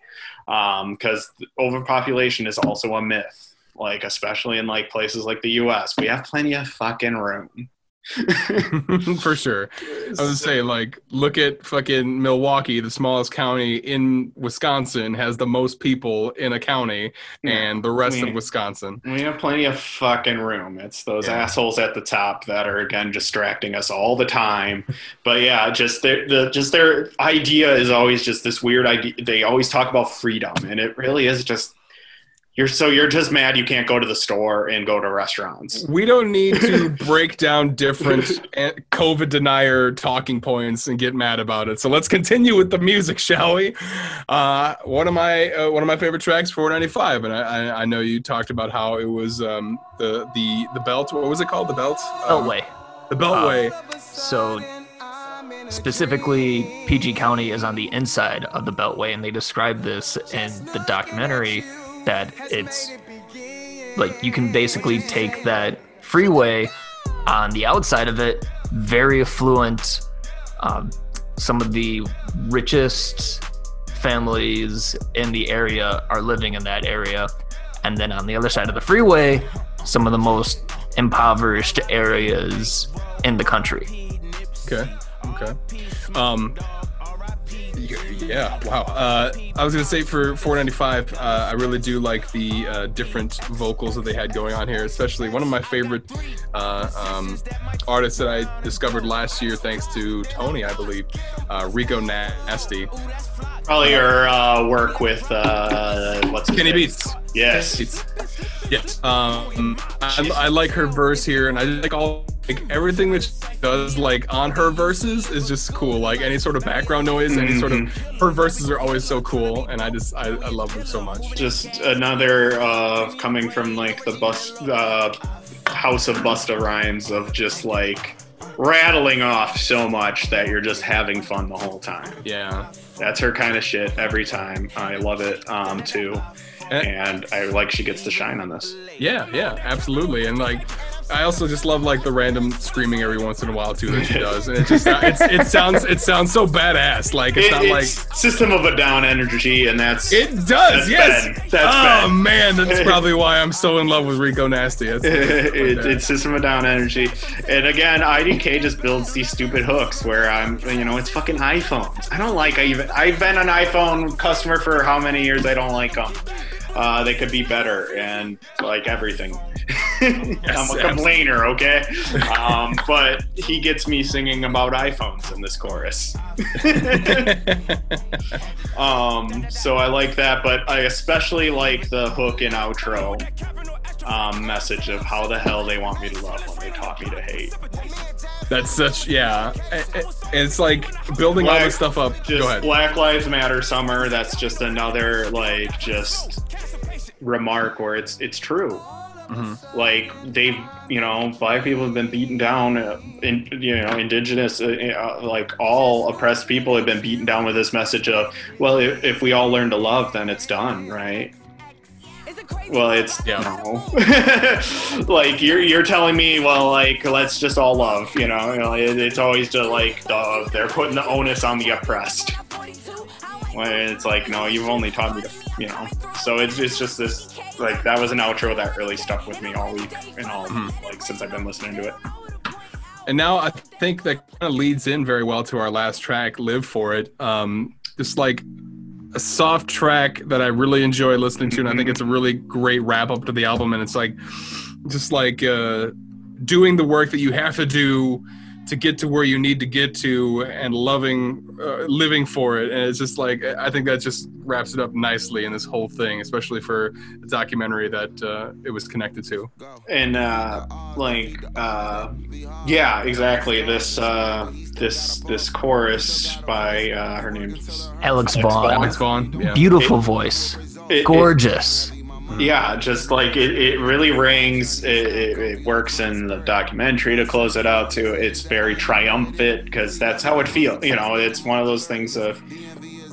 Um, because overpopulation is also a myth like especially in like places like the us we have plenty of fucking room For sure. I was gonna say, like, look at fucking Milwaukee, the smallest county in Wisconsin, has the most people in a county, and the rest of Wisconsin. We have plenty of fucking room. It's those Yeah. assholes at the top that are again distracting us all the time. But yeah, just their the just their idea is always just this weird idea. They always talk about freedom, and it really is just you're so you're just mad you can't go to the store and go to restaurants. We don't need to break down different COVID denier talking points and get mad about it. So let's continue with the music, shall we? Uh, one of my uh, one of my favorite tracks, 495, and I, I, I know you talked about how it was um, the the the belt. What was it called? The belt. Um, Beltway. The Beltway. So specifically, PG County is on the inside of the Beltway, and they describe this in the documentary that it's like you can basically take that freeway on the outside of it, very affluent. Um, some of the richest families in the area are living in that area. And then on the other side of the freeway, some of the most impoverished areas in the country. Okay. Okay. Um, yeah. Wow. Uh, I was gonna say for 495, uh, I really do like the uh, different vocals that they had going on here. Especially one of my favorite uh, um, artists that I discovered last year, thanks to Tony, I believe, uh, Rico Nasty. Probably your uh, work with uh, what's Kenny? Beats. Yes. It's, yes. Um, I, I like her verse here, and I like all like everything that she does like on her verses is just cool. Like any sort of background noise, any sort of her verses are always so cool, and I just I, I love them so much. Just another uh, coming from like the bus uh, house of Busta Rhymes of just like rattling off so much that you're just having fun the whole time. Yeah. That's her kind of shit every time. I love it um, too, Eh. and I like she gets the shine on this. Yeah, yeah, absolutely. And like, I also just love like the random screaming every once in a while too that she does, and it just it's, it sounds it sounds so badass. Like it's It- not like System of a Down energy, and that's it does. That's yes. Ben. That's oh Ben. man, that's probably why I'm so in love with Rico Nasty. That's, it, it's System of a Down energy, and again, IDK just builds these stupid hooks where I'm, you know, it's fucking iPhones. I don't like I even. I've been an iPhone customer for how many years? I don't like them. Uh, they could be better, and like everything. I'm a complainer, okay? Um, but he gets me singing about iPhones in this chorus. Um, so I like that, but I especially like the hook and outro um, message of how the hell they want me to love when they taught me to hate. that's such yeah. It- it- It's like building all this stuff up. Just. Black Lives Matter summer. That's just another like just remark where it's it's true. Mm-hmm. Like they've, you know, black people have been beaten down. Uh, in, you know, indigenous, uh, uh, like all oppressed people have been beaten down with this message of, well, if, if we all learn to love, then it's done, right? Well, it's Yeah. no. like you're you're telling me, well, like let's just all love, you know? You know, it, it's always just like the, they're putting the onus on the oppressed. When it's like, no, you've only taught me to, you know. So it's it's just this like that was an outro that really stuck with me all week and all like since I've been listening to it. And now I think that kind of leads in very well to our last track, "Live for It." Um, just like a soft track that I really enjoy listening to, and I think it's a really great wrap up to the album. And it's like, just like uh, doing the work that you have to do to get to where you need to get to, and loving, uh, living for it. And it's just like I think that just wraps it up nicely in this whole thing, especially for the documentary that uh, it was connected to. and uh, like uh, yeah exactly this uh, this this chorus by uh, her name's Alex Alex Vaughn, Alex Vaughn, yeah. beautiful voice, it- it- gorgeous. Hmm. yeah just like it, it really rings it, it, it works in the documentary to close it out too it's very triumphant because that's how it feels you know it's one of those things of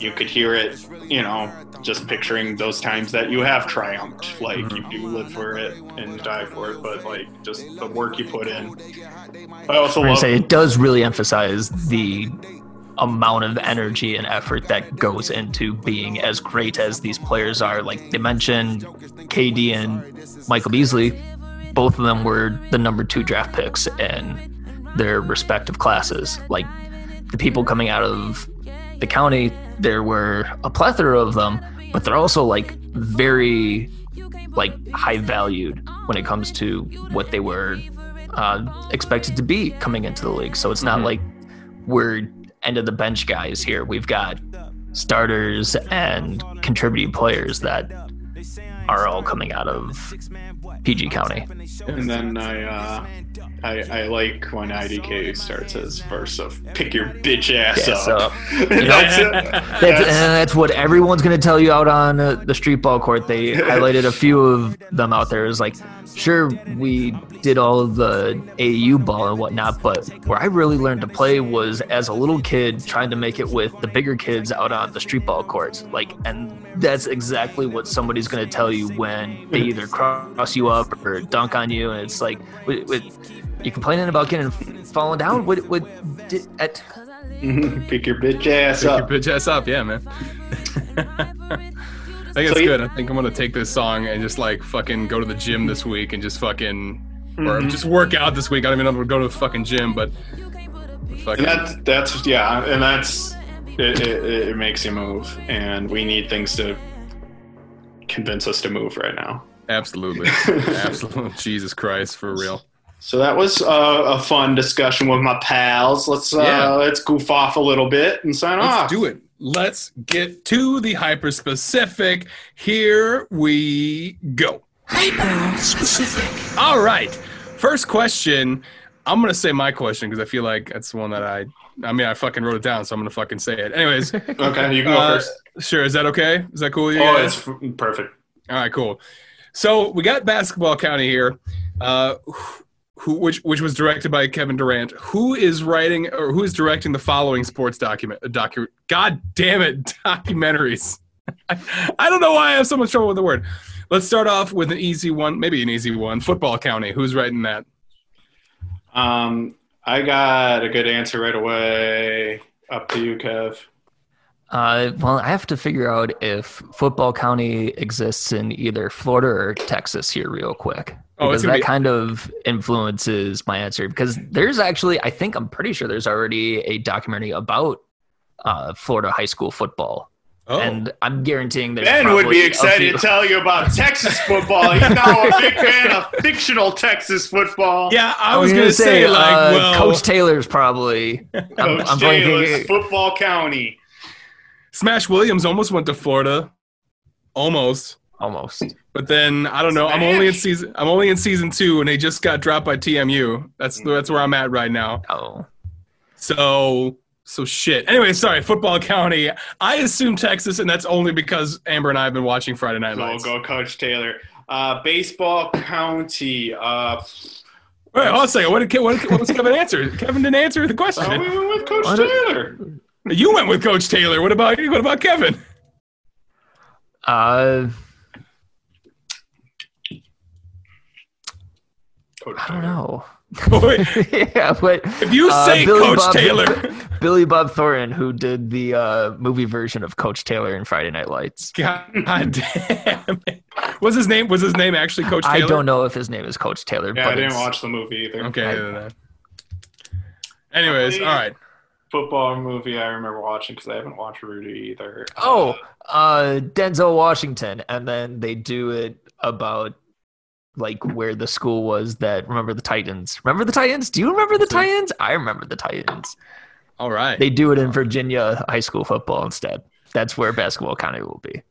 you could hear it you know just picturing those times that you have triumphed like hmm. you do live for it and die for it but like just the work you put in. I also gonna love say it does really emphasize the amount of energy and effort that goes into being as great as these players are. Like they mentioned, KD and Michael Beasley, both of them were the number two draft picks in their respective classes. Like the people coming out of the county, there were a plethora of them, but they're also like very like high valued when it comes to what they were uh, expected to be coming into the league. So it's not Mhm. like we're end of the bench guys here. We've got starters and contributing players that are all coming out of PG County. And then I, uh, I, I like when IDK starts his verse of "Pick your bitch ass Yeah, up." so, that's, That's, and that's what everyone's going to tell you out on uh, the street ball court. They highlighted a few of them out there. Is like, sure, we did all of the AU ball and whatnot, but where I really learned to play was as a little kid trying to make it with the bigger kids out on the street ball courts. Like, and that's exactly what somebody's going to tell you when they either cross you up or dunk on you. And it's like, with, with, you complaining about getting falling down? What, what, did, at, pick your bitch ass Pick up. your bitch ass up, yeah, man. I think it's So you- good. I think I'm gonna take this song and just like fucking go to the gym this week and just fucking or Mhm. just work out this week. I don't even know if I'm gonna go to the fucking gym, but And fucking that's that's yeah, and that's it, it, it makes you move, and we need things to convince us to move right now. absolutely, absolutely. Jesus Christ, for real. So that was uh, a fun discussion with my pals. Let's uh, Yeah. let's goof off a little bit and sign Let's off. do it. Let's get to the hyper specific. Here we go. Hyper specific. All right. First question. I'm gonna say my question because I feel like that's the one that I. I mean, I fucking wrote it down, so I'm gonna fucking say it. Anyways, Okay, you can go uh, first. sure. Is that okay? Is that cool? with you Oh, guys? it's f- perfect. All right, cool. So we got Basketball County here, uh, who which which was directed by Kevin Durant. Who is writing or who is directing the following sports document docu? God damn it, documentaries. I, I don't know why I have so much trouble with the word. Let's start off with an easy one, maybe an easy one. Football County. Who's writing that? Um, I got a good answer right away. Up to you, Kev. Uh, well, I have to figure out if Football County exists in either Florida or Texas here, real quick. Oh, Because gonna that be- kind of influences my answer. Because there's actually, I think, I'm pretty sure there's already a documentary about uh, Florida high school football. Oh, And I'm guaranteeing that Ben would be excited to tell you about Texas football. He's now a big fan of fictional Texas football. yeah. I I was gonna, say, like, uh, well, Coach Taylor's probably. I'm, Coach I'm Taylor's blanking- Football County. Smash Williams almost went to Florida, almost. almost. But then I don't know. I'm only in season. I'm only in season two, and they just got dropped by TMU. That's that's where I'm at right now. Oh, So so shit. Anyway, sorry. Football County. I assume Texas, and that's only because Amber and I have been watching Friday Night Go, Lights. go, Coach Taylor. Uh, baseball County. Uh, Wait, hold on a second. What did Ke- what, did- what was Kevin answer? Kevin didn't answer the oh, question. we went with Coach What? Taylor. You went with Coach Taylor. What about you? what about Kevin? uh, Coach I don't know. Wait, yeah, but if you Uh, say Billy Coach Bob- Taylor, Billy Bob Thornton, who did the uh, movie version of Coach Taylor in Friday Night Lights. God damn it. Was his name was his name actually Coach Taylor? I don't know if his name is Coach Taylor. Yeah, but I didn't watch the movie either. Okay. I- other than that. Anyways, all right. Football movie I remember watching because I haven't watched Rudy either. Oh, uh, Denzel Washington, and then they do it about like where the school was that remember the Titans. Remember the Titans? Do you remember the Titans? I remember the Titans. All right. They do it in Virginia high school football instead. That's where basketball county will be,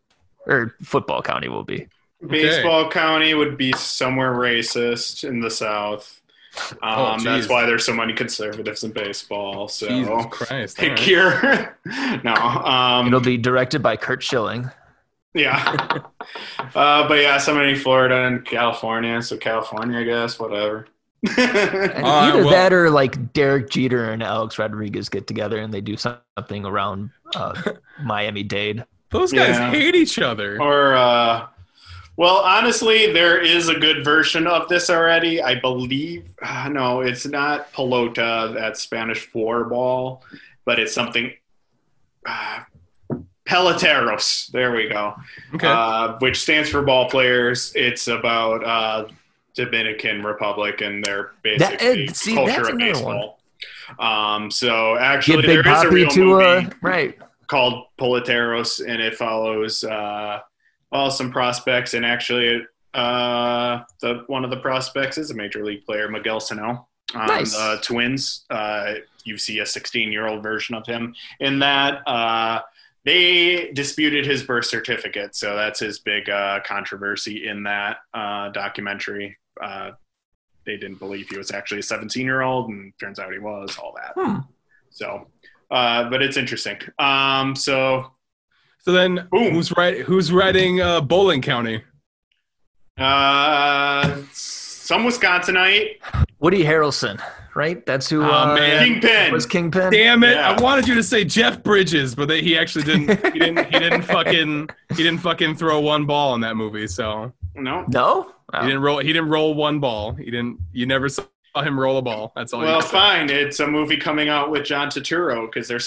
or football county will be. Baseball County would be somewhere racist in the South. Oh, Um, that's why there's so many conservatives in baseball. So Jesus Christ. all pick right. your no. Um, It'll be directed by Curt Schilling. Yeah, uh, but yeah, so many Florida and California. So California, I guess, whatever. And All right, either well- that or like Derek Jeter and Alex Rodriguez get together and they do something around uh, Miami Dade. Those guys Yeah. hate each other. Or, uh, well, honestly, there is a good version of this already. I believe. Uh, no, it's not pelota. That's Spanish floor ball, but it's something. Uh, peloteros. There we go. Okay. Uh, which stands for ball players. It's about uh, Dominican Republic and their That- basically uh, see, culture of baseball. Um, so actually, Get there Big is a real to movie uh, right. called Peloteros, and it follows uh, well some prospects, and actually, uh, the one of the prospects is a major league player, Miguel Sano. Um, Nice. The Twins. Uh, you see a 16-year-old version of him in that. They disputed his birth certificate, so that's his big uh, controversy in that uh, documentary. Uh, they didn't believe he was actually a 17-year-old, and turns out he was. All that. Hmm. So, uh, but it's interesting. Um, so, so then, boom. who's right? Who's writing uh, Bowling County? uh, some Wisconsinite Woody Harrelson, right? That's who Oh, uh, man. Kingpin. was Kingpin. Damn it! Yeah. I wanted you to say Jeff Bridges, but they, he actually didn't. He didn't. He didn't fucking. He didn't fucking throw one ball in that movie. So No, No, he Oh. didn't roll. He didn't roll one ball. He didn't. You never saw saw him roll a ball. That's all. Well, you say. fine. It's a movie coming out with John Turturro because they're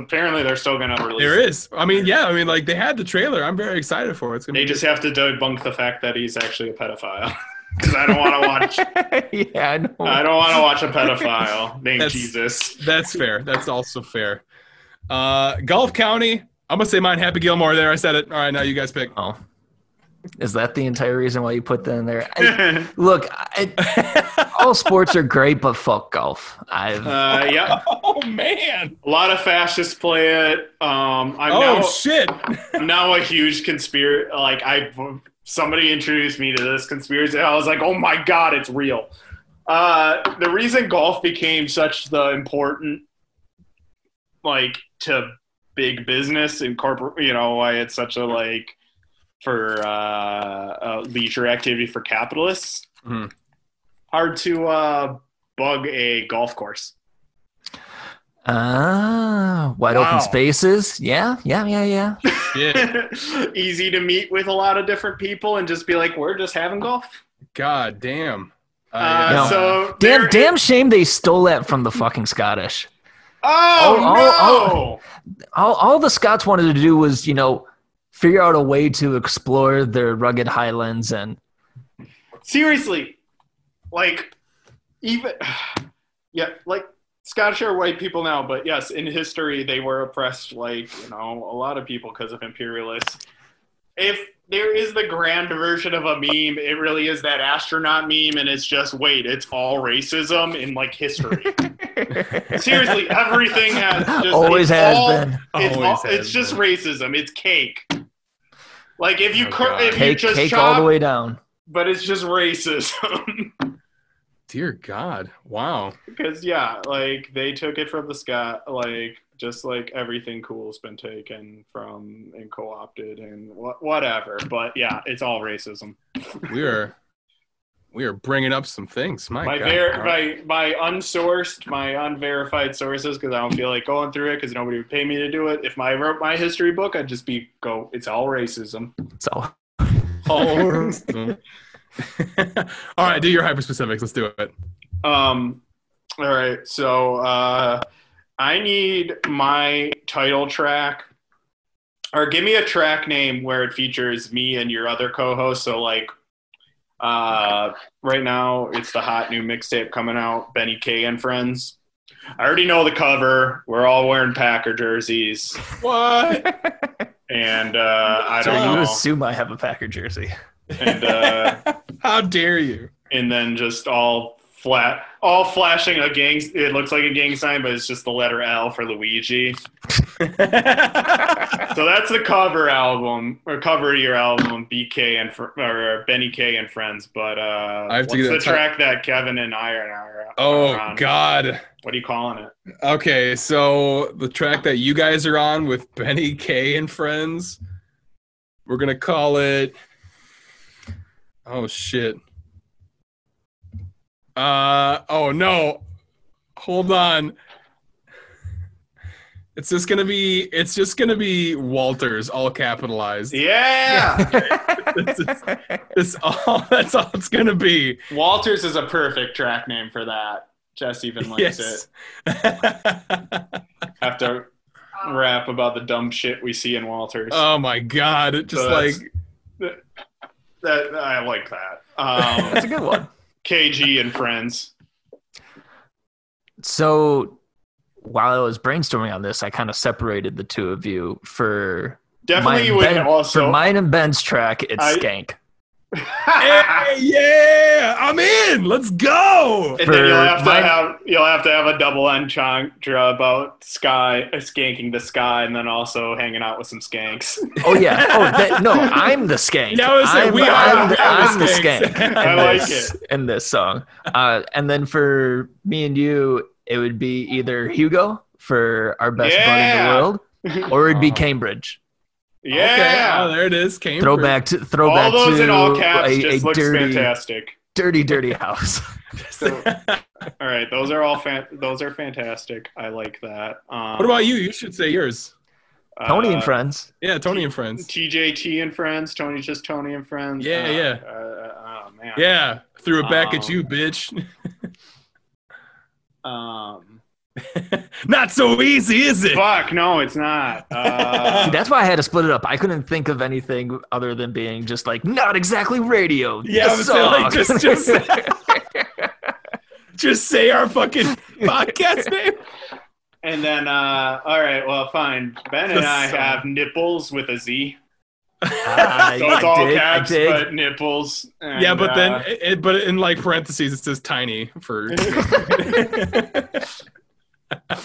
apparently they're still going to release. There it. is. I mean, yeah. I mean, like they had the trailer. I'm very excited for it. It's gonna They be just have to debunk the fact that he's actually a pedophile. Because I don't want to watch. yeah, I know. I don't want to watch a pedophile named That's- Jesus. That's fair. That's also fair. Uh, Gulf County. I'm gonna say mine. Happy Gilmore. There, I said it. All right, now you guys pick. Oh. Is that the entire reason why you put that in there? I, look, I, all sports are great, but fuck golf. I've Uh, yeah, oh man. a lot of fascists play it. Um, I'm Oh now shit. I'm now a huge conspiracy. Like I, somebody introduced me to this conspiracy. I was like, oh my god, it's real. Uh, the reason golf became such the important, like to big business and corporate, you know, why it's such a like for uh, a leisure activity for capitalists. Mhm. Hard to uh, bug a golf course. Ah wide Wow. open spaces. Yeah, yeah, yeah, yeah. Shit. Easy to meet with a lot of different people and just be like, we're just having golf. God damn. Uh, I, No. So Damn, there- damn shame they stole that from the fucking Scottish. Oh, Oh, no! oh, All, all the Scots wanted to do was, you know, figure out a way to explore their rugged highlands and Seriously, like even yeah, like Scottish are white people now, but yes, in history they were oppressed, like you know, a lot of people because of imperialists. If there is the grand version of a meme, it really is that astronaut meme, and it's just wait, it's all racism in like history. Seriously, everything has just always has all- been. It's, Always all, has it's just been. racism. It's cake. Like if you Oh, cur- God. if you just cake chop, all the way down. but it's just racism. dear God. Wow. because yeah, like they took it from the sky, like just like everything cool's been taken from and co-opted and wha- whatever. But yeah, it's all racism. We are we are bringing up some things. My, My God. ver- my my unsourced, my unverified sources, because I don't feel like going through it because nobody would pay me to do it. If I wrote my history book, I'd just be go. It's all racism. So Oh. All right, do your hyper specifics. Let's do it. Um, all right, so uh, I need my title track, or give me a track name where it features me and your other co-host. So like, uh, right now it's the hot new mixtape coming out, Benny K and Friends. I already know the cover. We're all wearing Packer jerseys, What? and uh, I so don't you know. assume I have a Packer jersey. And uh, How dare you? and then just all flat, all flashing a gang. It looks like a gang sign, but it's just the letter L for Luigi. So that's the cover album or cover to your album, BK and Fr- or Benny K and Friends. But uh, I have to what's get the that ti- track that Kevin and I are? are oh are on? God. What are you calling it? Okay, so the track that you guys are on with Benny K and friends, we're gonna call it. Oh shit. Uh oh no. Hold on. It's just gonna be. It's just gonna be Walters, all capitalized. Yeah, This is- That's all. That's all it's gonna be. Walters is a perfect track name for that. Jess even likes it. Have to rap about the dumb shit we see in Walters. oh my god! It just So like that I like that. Um, That's a good one. KG and friends. So while I was brainstorming on this, I kind of separated the two of you for Definitely mine, would Ben- also. for mine and Ben's track. It's I- Skank. Hey, yeah, I'm in. Let's go. and then you'll have to mine- have you'll have to have a double entendre about sky uh, skanking the sky, and then also hanging out with some skanks. Oh yeah. Oh that, no, I'm the Skank. Yeah, I was saying, I'm, we are I'm, the- the, I'm the. Skank. in I like this- in this song. Uh, and then for me and you, it would be either Hugo for our best bud in the world, or it'd be Oh. Cambridge. Okay, yeah, oh, there it is. Cambridge. Throwback to all throwback those to in all caps a, just a looks dirty, fantastic. dirty, dirty house. So- All right, those are all fan- those are fantastic. I like that. Um, what about you? You should say yours. Tony uh, and friends. Yeah, Tony and friends. TJT and friends. Tony's just Tony and friends. Yeah, Uh, yeah. Uh, oh man. Yeah, threw it back at Um, you, bitch. Um, Not so easy, is it? fuck, no, it's not. Uh, See, that's why I had to split it up. I couldn't think of anything other than being just like not exactly radio. Yeah, I was saying, like, just- just- Just say our fucking podcast name. and then, uh, all right, well, fine. Ben and I have nipples with a Z. Ah, So it's I all dig, caps, but nipples. And, yeah, but then, uh, it, it- but in like parentheses, it says tiny for.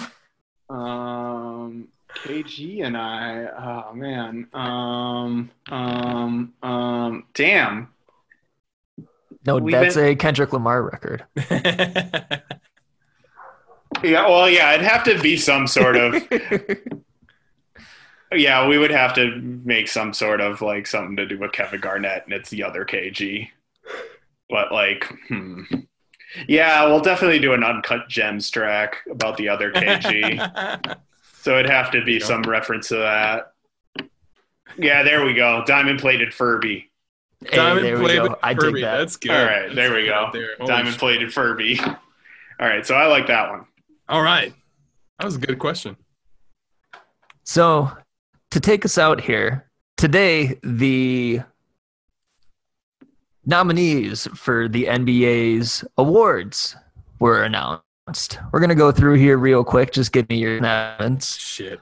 Um, KG and I. Oh man. Um. Um. Um. Damn. no, we've that's been- a Kendrick Lamar record. Yeah. Well, yeah. It'd have to be some sort of. yeah, we would have to make some sort of like something to do with Kevin Garnett, and it's the other KG. But like, hmm. Yeah, we'll definitely do an uncut gems track about the other KG. So it'd have to be Yeah. some reference to that. Yeah, there we go. Diamond plated Furby. Hey, Diamond there we go. with I dig Furby. that. That's good. All right, there we go. There. Diamond shit. plated Furby. All right, so I like that one. All right. That was a good question. So, to take us out here, today the nominees for the NBA's awards were announced. We're going to go through here real quick. Just give me your announcements. Shit.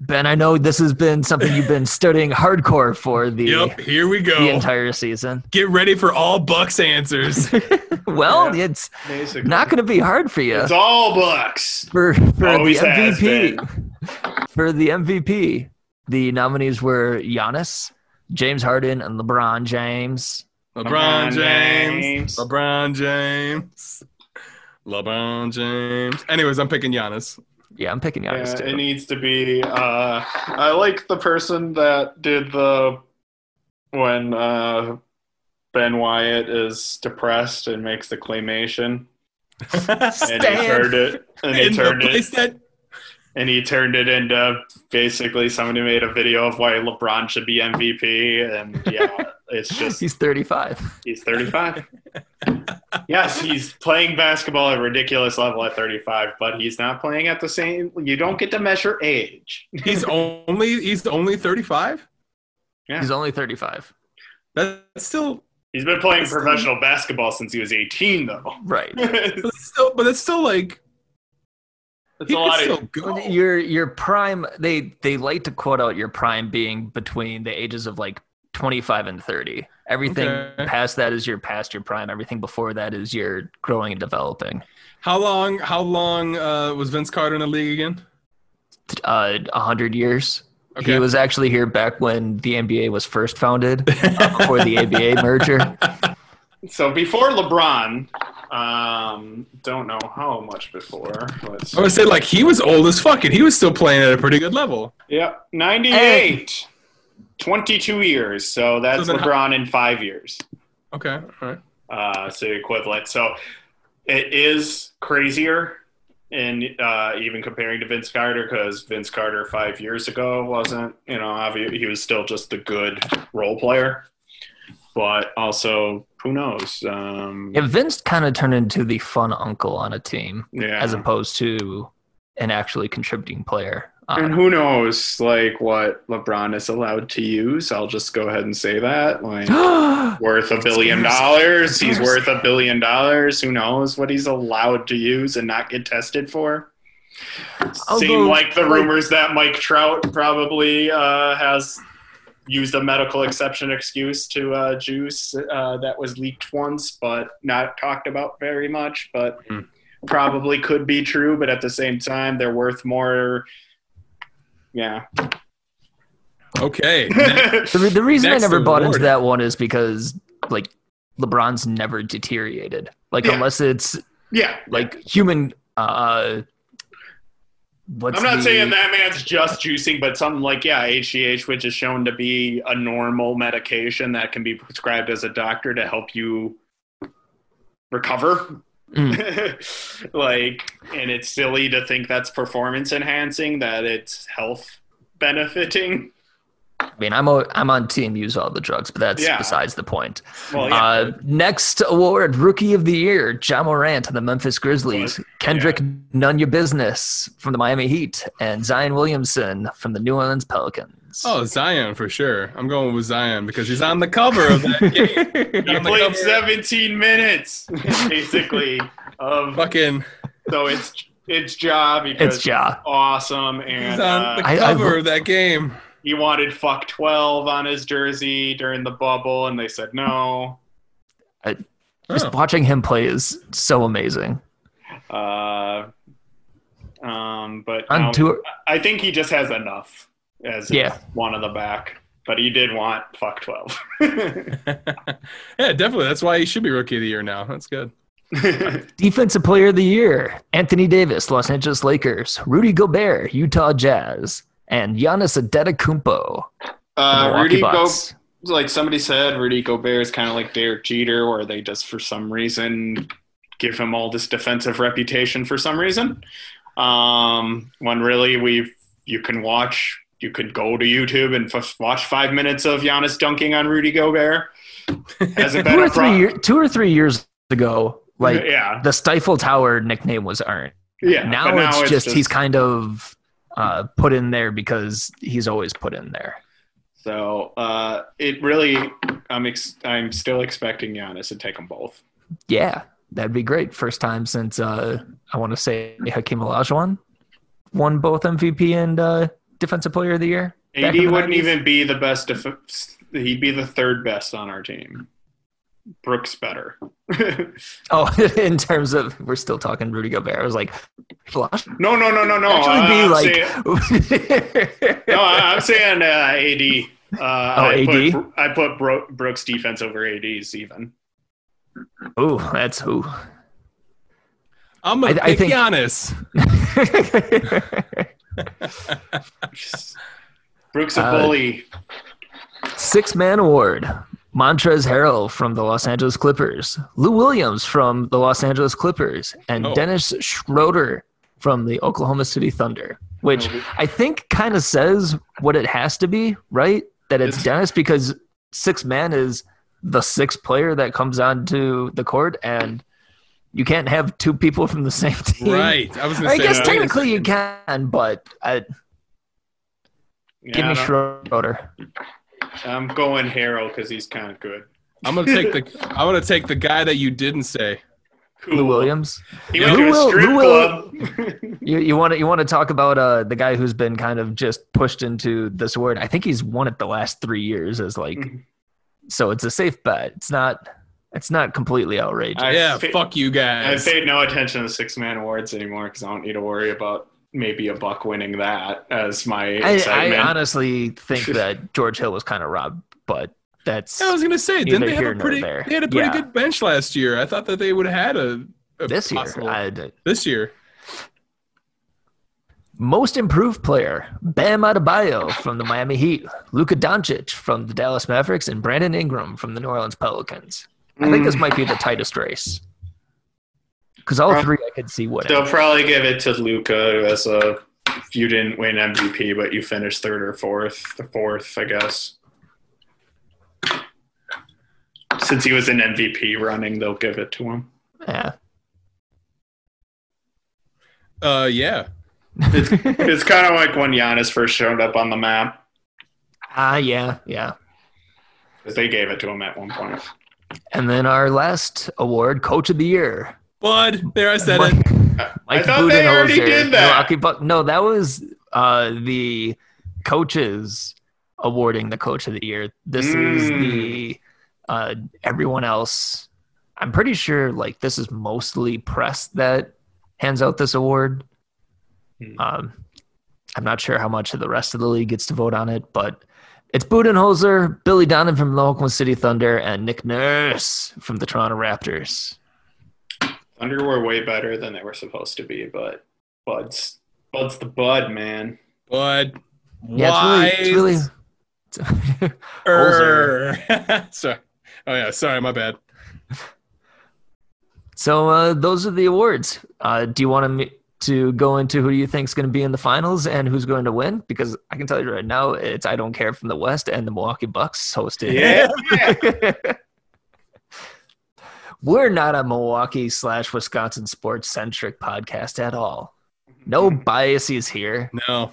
Ben, I know this has been something you've been studying hardcore for the, Yep. Here we go the entire season. Get ready for all Bucks answers. well, Yeah. it's Basically, not going to be hard for you. It's all Bucks. for for the Always has MVP. For the MVP, the nominees were Giannis, James Harden, and LeBron James. LeBron LeBron James. James. LeBron James. LeBron James. Anyways, I'm picking Giannis. Yeah, I'm picking Giannis Yeah, too. it needs to be. Uh, I like the person that did the when uh, Ben Wyatt is depressed and makes the claymation, and he Stan. turned it, and he In the turned place it, that and he turned it into basically somebody made a video of why LeBron should be MVP, and yeah, it's just He's 35. he's 35. yes, he's playing basketball at a ridiculous level at 35, but he's not playing at the same. You don't get to measure age. he's only he's only 35. Yeah. He's only 35. That's still He's been playing Still- professional basketball since he was 18, though. Right. but it's still but it's still like a he lot can of. still go. Your your prime they they like to quote out your prime being between the ages of like 25 and 30. Everything Okay. past that is your past your prime. Everything before that is your growing and developing. How long how long uh, was Vince Carter in the league again? Uh 100 years. Okay. He was actually here back when the NBA was first founded, uh, before the ABA merger. So before LeBron, um, don't know how much before. Let's. I would say like he was old as fuck and he was still playing at a pretty good level. Yep, 98. 22 years. So that's So then how- LeBron in five years. Okay. All right. uh, so equivalent. So it is crazier, and uh, even comparing to Vince Carter, because Vince Carter five years ago wasn't, you know, obvi- he was still just a good role player, but also who knows? Um, Yeah, Vince kind of turned into the fun uncle on a team yeah, as opposed to an actually contributing player. and who knows, like what LeBron is allowed to use? I'll just go ahead and say that, like. worth a billion dollars. He's worth a billion dollars. Who knows what he's allowed to use and not get tested for? Although, Seem like the rumors that Mike Trout probably uh, has used a medical exception excuse to uh, juice uh, that was leaked once, but not talked about very much. But Hmm. probably could be true. But at the same time, they're worth more. Yeah. Okay. the, the reason I Next never bought into that one is because like LeBron's never deteriorated. Like Yeah. unless it's yeah. like human. Uh, what's I'm not the- saying that man's just juicing, but something like yeah, HGH, which is shown to be a normal medication that can be prescribed as a doctor to help you recover. Mm. like, and it's silly to think that's performance enhancing, that it's health benefiting. I mean, I'm i I'm on team use all the drugs, but that's Yeah. besides the point. Well, yeah. Uh, next award, Rookie of the Year, Ja Morant of the Memphis Grizzlies, Kendrick Nunn Your Business from the Miami Heat, and Zion Williamson from the New Orleans Pelicans. Oh, Zion for sure. I'm going with Zion because he's on the cover of that game. he on the played cover. 17 minutes, basically. Of Fucking, so it's it's job because it's Ja. awesome, and he's and on the uh, I- I cover lo- of that game. He wanted fuck 12 on his jersey during the bubble, and they said no. Just Oh. watching him play is so amazing. Uh, um, but On tour, I think he just has enough as Yeah. one on the back. But he did want fuck 12. yeah, definitely. That's why he should be rookie of the year now. That's good. Defensive Player of the Year, Anthony Davis, Los Angeles Lakers, Rudy Gobert, Utah Jazz, and Giannis Adetokounmpo, uh, Rudy Go- like somebody said, Rudy Gobert is kind of like Derek Jeter, where they just for some reason give him all this defensive reputation for some reason. Um, when really we you can watch, you could go to YouTube and f- watch five minutes of Giannis dunking on Rudy Gobert. Hasn't two or three year, two or three years ago, like yeah, the Stifle Tower nickname was earned. yeah. now, but it's, just, he's kind of uh, put in there because he's always put in there. so uh, it really. I'm ex- I'm still expecting Giannis to take them both. Yeah, that'd be great. First time since uh, I want to say Hakeem Olajuwon won both MVP and uh, Defensive Player of the Year. AD wouldn't 90s. even be the best. Def- he'd be the third best on our team. Brooks better. Oh, in terms of we're still talking Rudy Gobert. I was like, Olajuwon no, no, no, no, no. actually be I'm like, saying, no, I- I'm saying uh, AD. Uh, Oh, I AD? Put, I put Bro- Brooks defense over AD's even. Oh, that's who. I'm gonna I- I think- Giannis. Brooks a Uh, bully. Six Man Award. Montrez Harrell from the Los Angeles Clippers, Lou Williams from the Los Angeles Clippers, and Oh. Dennis Schroeder from the Oklahoma City Thunder, which. I think kind of says what it has to be, right? That it's It's- Dennis because six man is the sixth player that comes onto the court, and you can't have two people from the same team. Right. I was I say. guess that. technically you can, but uh, give me I Schroeder. I'm going Harrell because he's kind of good. I'm gonna take the. I'm gonna take the guy that you didn't say. Lou Williams. He went Who to a will- strip who club. You you want to you want to talk about uh the guy who's been kind of just pushed into this award. I think he's won it the last three years as like, Mhm. so it's a safe bet. It's not it's not completely outrageous. I- yeah. fa- fuck you guys. I paid no attention to the six man awards anymore because I don't need to worry about maybe a buck winning that as my I, excitement. I honestly think that George Hill was kind of robbed, but that's I was gonna say, didn't they have a pretty? They had a pretty Yeah. good bench last year. I thought that they would have had a, a this year. possible- I, this year. most improved player, Bam Adebayo from the Miami Heat, Luka Doncic from the Dallas Mavericks, and Brandon Ingram from the New Orleans Pelicans. I think Mm. this might be the tightest race because all Prob- three I could see winning. They'll probably give it to Luka as a you didn't win MVP, but you finished third or fourth, the fourth, I guess. Since he was in MVP running, they'll give it to him. Yeah. Uh, yeah. It's, it's kind of like when Giannis first showed up on the map. Ah, yeah, yeah. 'cause They gave it to him at one point. And then our last award, Coach of the Year. Bud, there I said Mike, it. I Mike thought they already did that. Milwaukee Buck- No, that was uh, the coaches awarding the Coach of the Year. This is Mm. the uh, everyone else. I'm pretty sure like this is mostly press that hands out this award. Hmm. Um, I'm not sure how much of the rest of the league gets to vote on it, but it's Budenholzer, Billy Donovan from the Oklahoma City Thunder, and Nick Nurse from the Toronto Raptors. Thunder were way better than they were supposed to be, but Bud's Bud's the Bud, man. Bud. Yeah, it's really, it's really Er. sorry. Oh yeah, sorry, my bad. so. Uh, those are the awards. Uh, do you want to to go into who do you think is going to be in the finals and who's going to win? Because I can tell you right now, it's I don't care from the West and the Milwaukee Bucks hosted. Yeah. We're not a Milwaukee slash Wisconsin sports centric podcast at all. No Mm-hmm. biases here. No.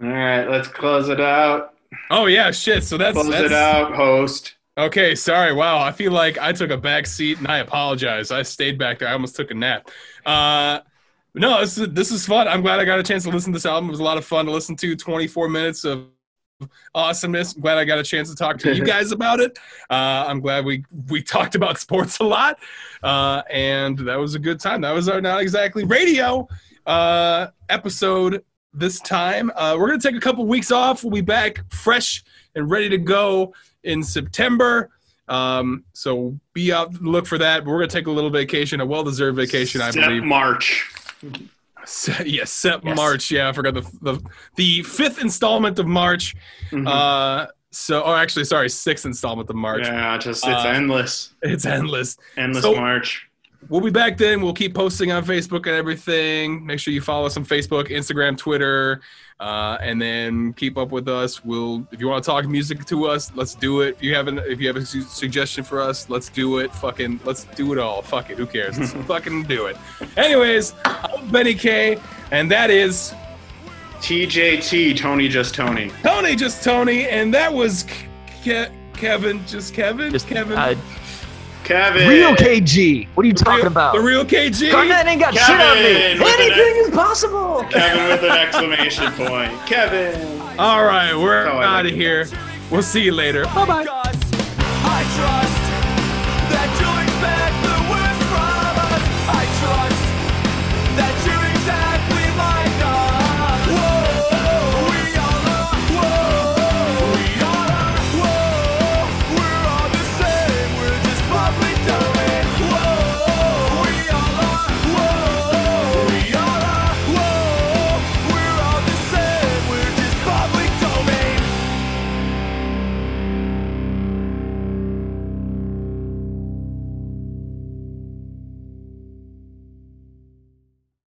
All right, let's close it out. Oh yeah, shit. So that's, Close that's it out, host. okay. Sorry. Wow. I feel like I took a back seat, and I apologize. I stayed back there. I almost took a nap. Uh, no, this is this is fun. I'm glad I got a chance to listen to this album. It was a lot of fun to listen to. 24 minutes of awesomeness. I'm glad I got a chance to talk to you guys about it. Uh, I'm glad we we talked about sports a lot, uh, and that was a good time. That was our not exactly radio uh, episode this time. Uh, we're gonna take a couple weeks off. We'll be back fresh and ready to go in September. Um, so be out look for that. But we're gonna take a little vacation, a well-deserved vacation, I Step believe. March. Se- yes, Sep Yes. March. Yeah, I forgot the, the the fifth installment of March. Mhm. Uh, so, oh, actually, sorry, sixth installment of March. yeah, just it's Uh, endless, It's endless. endless so- March. We'll be back then. We'll keep posting on Facebook and everything. Make sure you follow us on Facebook, Instagram, Twitter, uh, and then keep up with us. We'll, if you want to talk music to us, let's do it. If you have an, if you have a su- suggestion for us, let's do it. Fucking, let's do it all. Fuck it. Who cares? Let's fucking do it. Anyways, I'm Benny K, and that is TJT, Tony just Tony. Tony, just Tony, and that was Ke- Kevin, just Kevin, Just Kevin. uh, Kevin. real KG. What are you talking Real- about? The real KG. Garnett ain't got shit on me. Kevin with an Anything is possible. Kevin with an exclamation point. Kevin. All right, we're I like out of here. We'll see you later. Bye bye. I try